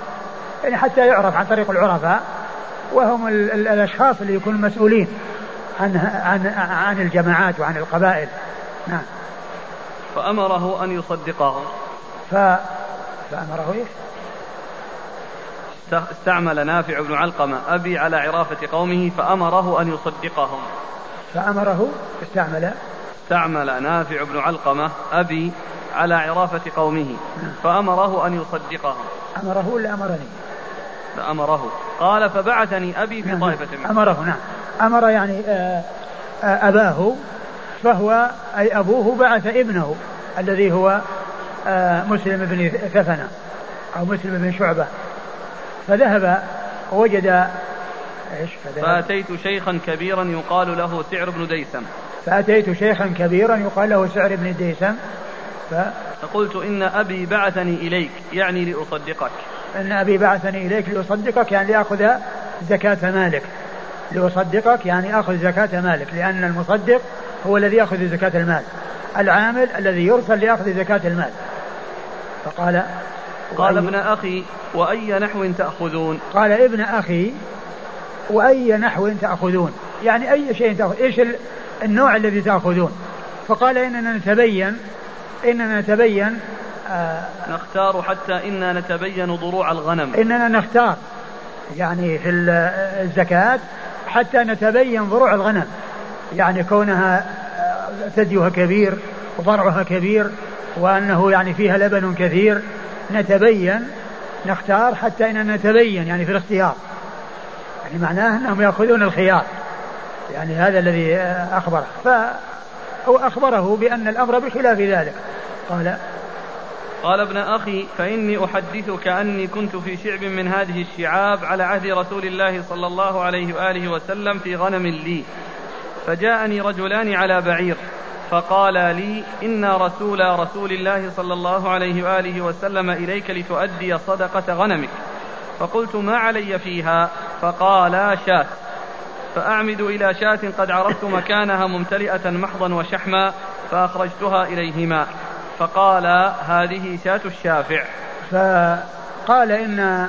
يعني حتى يعرف عن طريق العرفاء وهم ال ال الأشخاص اللي يكونوا مسؤولين عن, عن, عن الجماعات وعن القبائل. نعم. فأمره أن يصدقهم. ف... فأمره إيش؟ استعمل نافع بن علقمة أبي على عرافة قومه فأمره أن يصدقهم. فأمره استعمل استعمل نافع بن علقمة أبي على عرافة قومه فأمره أن يصدقهم. أمره ولا أمرني؟ أمره قال فبعثني أبي في نعم. طائفة منه أمره نعم. أمر يعني آه، آه، أباه فهو أي أبوه بعث ابنه الذي هو آه، مسلم بن ثفنة أو مسلم بن شعبة. فذهب وجد إيش فأتيت شيخا كبيرا يقال له سعر بن ديسم. فأتيت شيخا كبيرا يقال له سعر بن ديسم. ف... فقلت إن أبي بعثني إليك يعني لأصدقك. إن أبي بعثني إليك لأصدقك يعني لأخذ زكاة مالك. لأصدقك يعني أخذ زكاة مالك لأن المصدق هو الذي يأخذ زكاة المال. العامل الذي يرسل لأخذ زكاة المال. فقال قال ابن أخي وأي نحو تأخذون؟ قال ابن أخي وأي نحو تأخذون؟ يعني أي شيء تأخذ إيش النوع الذي تأخذون؟ فقال إننا نتبين إننا نتبين آه نختار حتى إنا نتبين ضروع الغنم. إننا نختار يعني في الزكاة حتى نتبين ضروع الغنم. يعني كونها آه، ثديها كبير وضرعها كبير وأنه يعني فيها لبن كثير نتبين نختار حتى إننا نتبين يعني في الاختيار. يعني معناه أنهم يأخذون الخيار. يعني هذا الذي آه، أخبره. ف أخبره بأن الأمر بخلاف ذلك. قال قال ابن أخي فإني أحدثك أني كنت في شعب من هذه الشعاب على عهد رسول الله صلى الله عليه وآله وسلم في غنم لي. فجاءني رجلان على بعير فقال لي إنا رسول رسول الله صلى الله عليه وآله وسلم إليك لتؤدي صدقة غنمك. فقلت ما علي فيها؟ فقال شاة. فأعمد إلى شاة قد عرفت مكانها ممتلئة محضا وشحما فأخرجتها إليهما. فقال هذه شاة الشافع. فقال إن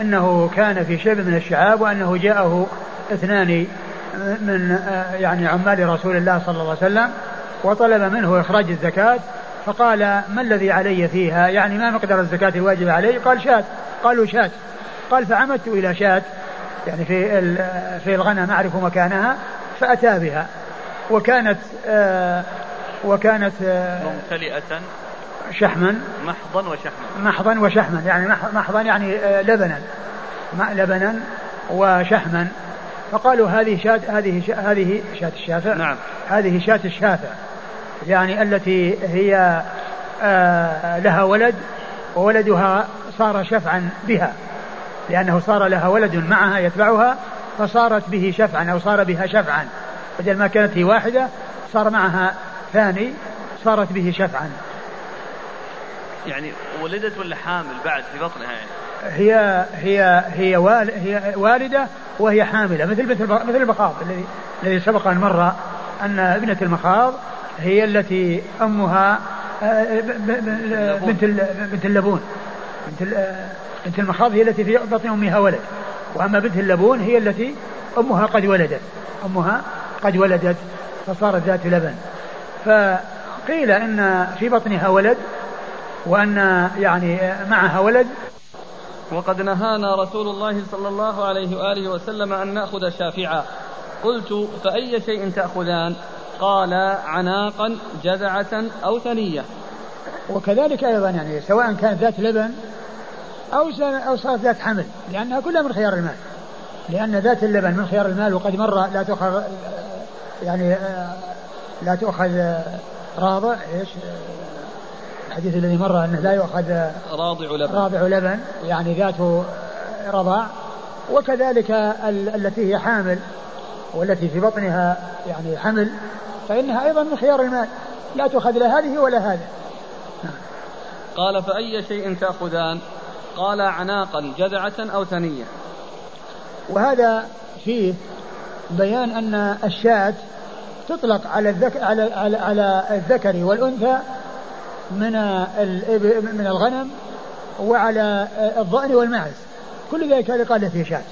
إنه كان في شبه من الشعاب وأنه جاءه اثنان من يعني عمال رسول الله صلى الله عليه وسلم وطلب منه إخراج الزكاة. فقال ما الذي علي فيها؟ يعني ما مقدار الزكاة الواجبة علي قال شاة. قالوا شاة. قال فعمدت إلى شاة. يعني في في الغنم أعرف مكانها فأتى بها. وكانت آه وكانت آه ممتلئة. شحما. محضا وشحما. محضا وشحما يعني محضا يعني آه لبنا. لبنا وشحما. فقالوا هذه شاة هذه شاة هذه شاة الشافع. نعم. هذه شاة الشافع. يعني التي هي لها ولد وولدها صار شفعا بها. لأنه صار لها ولد معها يتبعها فصارت به شفعا أو صار بها شفعا. بدل ما كانت هي واحدة صار معها ثاني صارت به شفعا. يعني ولدت ولا حامل بعد في بطنها يعني؟ هي هي هي وال هي والدة وهي حاملة مثل مثل مثل المخاض الذي الذي سبق أن مر أن ابنة المخاض هي التي أمها آه، بنت بنت اللبون. بنت بنت المخاض هي التي في بطن أمها ولد. وأما بنت اللبون هي التي أمها قد ولدت. أمها قد ولدت فصارت ذات لبن. فقيل إن في بطنها ولد وأن يعني معها ولد. وقد نهانا رسول الله صلى الله عليه وآله وسلم أن نأخذ شافعا. قلت فأي شيء تأخذان؟ قال عناقا جذعة أو ثنية. وكذلك أيضا يعني سواء كانت ذات لبن أو أو صارت ذات حمل لأنها كلها من خيار المال. لأن ذات اللبن من خيار المال وقد مر لا تؤخذ يعني لا تؤخذ راضع إيش؟ الحديث الذي مر أنه لا يؤخذ راضع لبن. راضع لبن يعني ذات رضاع. وكذلك التي هي حامل والتي في بطنها يعني حمل فإنها أيضا من خيار المال. لا تؤخذ لا هذه ولا هذا قال فأي شيء تأخذان؟ قال عناقا جذعة أو ثنية. وهذا فيه بيان أن الشاة تطلق على الذكر على على, على الذكر والأنثى من من الغنم وعلى الضأن والمعز. كل ذلك قال فيه شاة.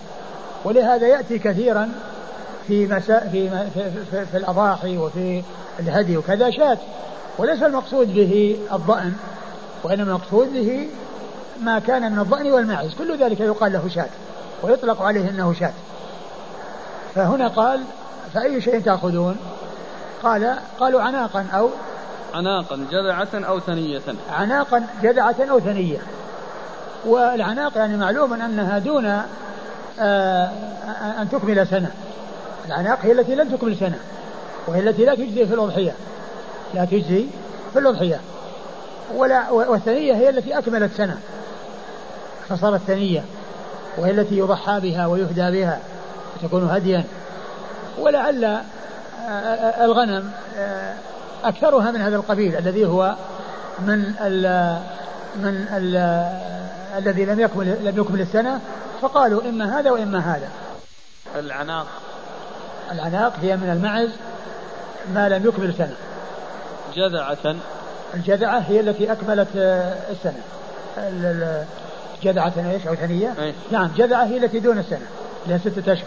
ولهذا يأتي كثيرا في مساء في, في, في, في الأضاحي وفي الهدي وكذا شاة. وليس المقصود به الضأن وإنما المقصود به ما كان من الضأن والماعز كل ذلك يقال له شاة ويطلق عليه أنه شاة. فهنا قال فأي شيء تأخذون؟ قال قالوا عناقا أو عناقا جذعة أو ثنية. عناقا جذعة أو ثنية. والعناق يعني معلوم أنها دون آه، أن تكمل سنة. العناق هي التي لم تكمل سنة وهي التي لا تجزي في الأضحية. لا تجزي في الأضحية. ولا والثنية هي التي أكملت سنة. فصارت ثنية وهي التي يضحى بها ويهدى بها وتكون هديا. ولعل الغنم أكثرها من هذا القبيل الذي هو من ال من ال الذي لم يكمل لم يكمل السنة فقالوا إما هذا وإما هذا. العناق. العناق هي من المعز ما لم يكمل سنة جذعة. الجذعة هي التي أكملت السنة. جذعة إيش؟ أو ثنية؟ أي. نعم جذعة هي التي دون السنة لها ستة أشهر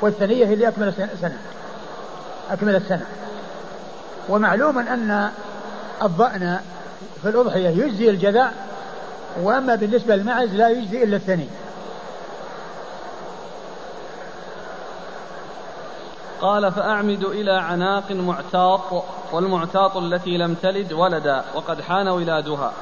والثنية هي اللي أكملت سنة. أكملت سنة. ومعلوم أن الضأن في الأضحية يجزي الجذع وأما بالنسبة للمعز لا يجزي إلا الثني قال فأعمد إلى عناق معتاط والمعتاط التي لم تلد ولدا وقد حان ولادها.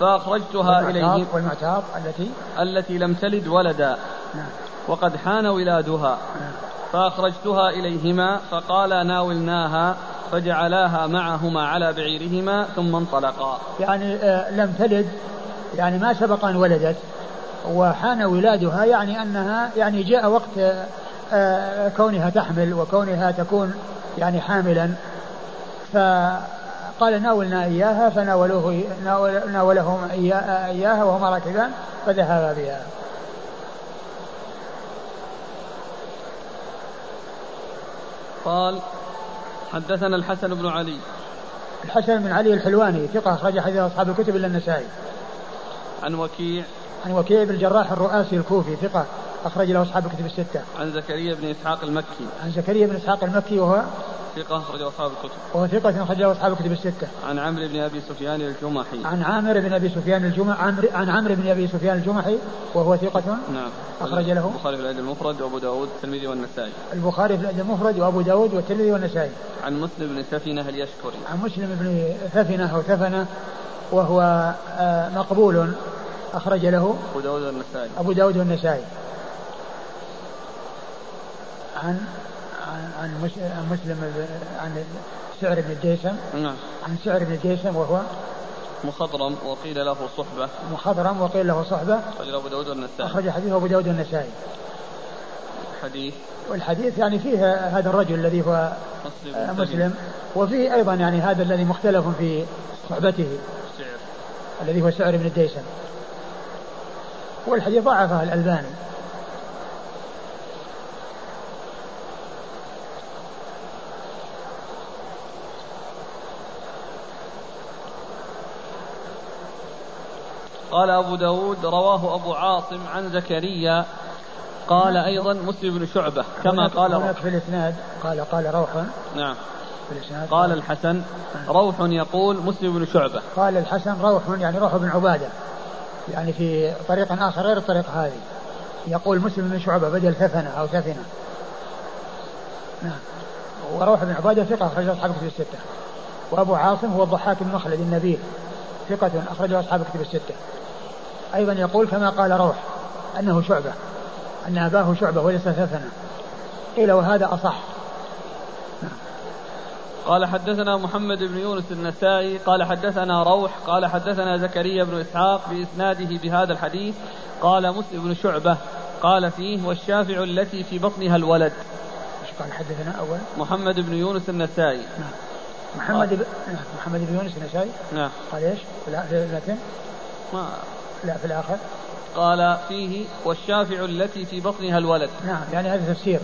فأخرجتها إليهم والمعتاط التي التي لم تلد ولدا. نعم. وقد حان ولادها. نعم. فأخرجتها إليهما فقال ناولناها فجعلاها معهما على بعيرهما ثم انطلقا. يعني آه لم تلد يعني ما سبق أن ولدت. وحان ولادها يعني أنها يعني جاء وقت آه كونها تحمل وكونها تكون يعني حاملا. فقال ناولنا إياها فناولوه ناولهم إياها وهما راكبان فذهبا بها. قال حدثنا الحسن بن علي. الحسن بن علي الحلواني ثقة أخرج حديث أصحاب الكتب إلا النسائي. عن وكيع. عن وكيع بن الجراح الرؤاسي الكوفي ثقة. أخرج له أصحاب الكتب الستة. عن زكريا بن إسحاق المكي. عن زكريا بن إسحاق المكي وهو ثقة أخرج أصحاب الكتب. وهو ثقة أخرج له أصحاب الكتب الستة. عن عمرو بن أبي سفيان الجمحي. عن عامر بن أبي سفيان الجمحي عن عمرو بن أبي سفيان الجمحي وهو ثقة نعم أخرج له البخاري في الأدب المفرد وأبو داود والترمذي والنسائي. البخاري في الأدب المفرد وأبو داود والترمذي والنسائي. عن مسلم بن سفينة اليشكري. عن مسلم بن سفينة أو ثفنة وهو آه، مقبول أخرج له أبو داود والنسائي. أبو داود والنسائي. عن عن مسلم عن سعر بن الجيسم نعم. عن سعر بن الجيسم وهو مخضرم وقيل له صحبة. مخضرم وقيل له صحبة. أخرج أبو داود والنسائي. أخرج حديث أبو داود والنسائي. حديث. والحديث يعني فيه هذا الرجل الذي هو مسلم, مسلم. وفيه أيضا يعني هذا الذي مختلف في صحبته. سعر. الذي هو سعر بن الديسم والحديث ضعفه الألباني. قال أبو داود رواه أبو عاصم عن زكريا. قال أيضا مسلم بن شعبة كما قال هناك في الإسناد قال قال روح. نعم. في الإسناد قال الحسن روح يقول مسلم بن شعبة. قال الحسن روح يعني روح بن عبادة. يعني في طريق آخر غير الطريق هذه. يقول مسلم بن شعبة بدل ثفنة أو ثفنة. نعم. وروح بن عبادة ثقة أخرج أصحاب الكتب الستة. وأبو عاصم هو الضحاك بن مخلد النبيل ثقة أخرجه أصحاب الكتب الستة. أيضا يقول كما قال روح أنه شعبة أن أباه شعبة وليس ثثنا قيل وهذا أصح. قال حدثنا محمد بن يونس النسائي قال حدثنا روح قال حدثنا زكريا بن إسحاق بإسناده بهذا الحديث قال مسلم بن شعبة قال فيه والشافع التي في بطنها الولد. إيش قال حدثنا أول؟ محمد بن يونس النسائي. نعم. محمد ب... نعم محمد بن يونس النسائي؟ نعم. قال إيش؟ لا لكن؟ ما لا في الآخر. قال فيه والشافع التي في بطنها الولد. نعم يعني هذا تفسير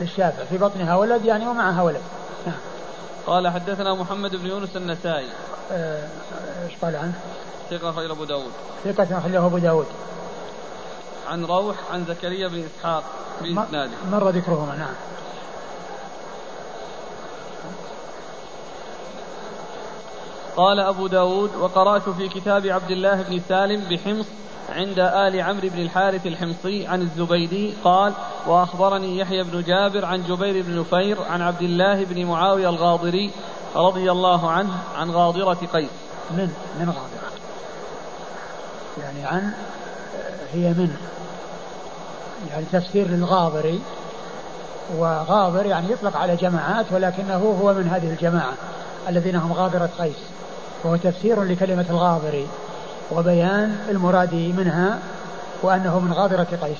للشافع. في بطنها ولد يعني ومعها ولد. نعم. قال حدثنا محمد بن يونس النسائي. آه، إيش قال عنه؟ ثقة خير أبو داود. ثقة خير أبو داود. عن روح عن زكريا بن إسحاق بإسناده. مر ذكرهما نعم. قال أبو داود وقرأت في كتاب عبد الله بن سالم بحمص عند آل عمرو بن الحارث الحمصي عن الزبيدي قال وأخبرني يحيى بن جابر عن جبير بن نفير عن عبد الله بن معاوية الغاضري رضي الله عنه عن غاضرة قيس. من؟ من غاضرة؟ يعني عن هي من؟ يعني تفسير للغاضري وغاضر يعني يطلق على جماعات ولكنه هو من هذه الجماعة. الذين هم غاضرة قيس وهو تفسير لكلمة الغاضري وبيان المراد منها وأنه من غاضرة قيس.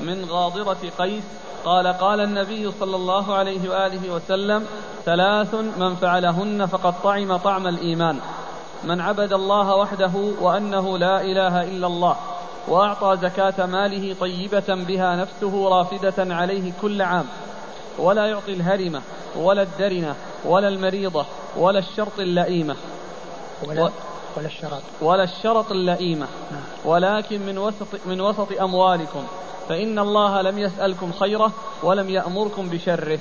من غاضرة قيس قال قال النبي صلى الله عليه وآله وسلم ثلاث من فعلهن فقد طعم طعم الإيمان. من عبد الله وحده وأنه لا إله إلا الله وأعطى زكاة ماله طيبة بها نفسه رافدة عليه كل عام. ولا يعطي الهرمة ولا الدرنة ولا المريضة ولا الشرط اللئيمة. ولا, ولا الشرط. ولا الشرط اللئيمة. ولكن من وسط من وسط أموالكم. فإن الله لم يسألكم خيرة ولم يأمركم بشره.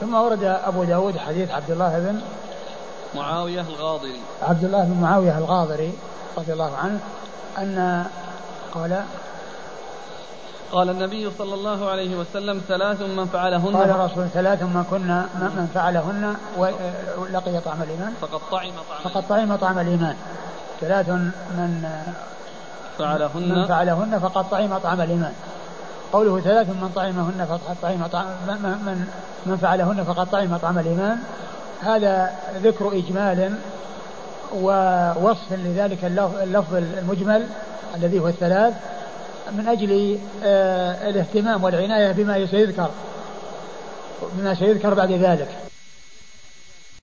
ثم ورد أبو داود حديث عبد الله بن معاوية الغاضري. عبد الله بن معاوية الغاضري رضي الله عنه أن قال قال النبي صلى الله عليه وسلم ثلاث من فعلهن قال الرسول ثلاث من كنا من فعلهن ولقي طعم الإيمان. فقد طعم طعم فقد طعم طعم الإيمان. ثلاث من فعلهن من فعلهن فقد طعم طعم الإيمان. قوله ثلاث من طعمهن فقد طعم طعم من من فعلهن فقد طعم طعم الإيمان. هذا ذكر إجمال ووصف لذلك اللفظ المجمل الذي هو الثلاث. من أجل آه، الاهتمام والعناية بما سيذكر بما سيذكر بعد ذلك.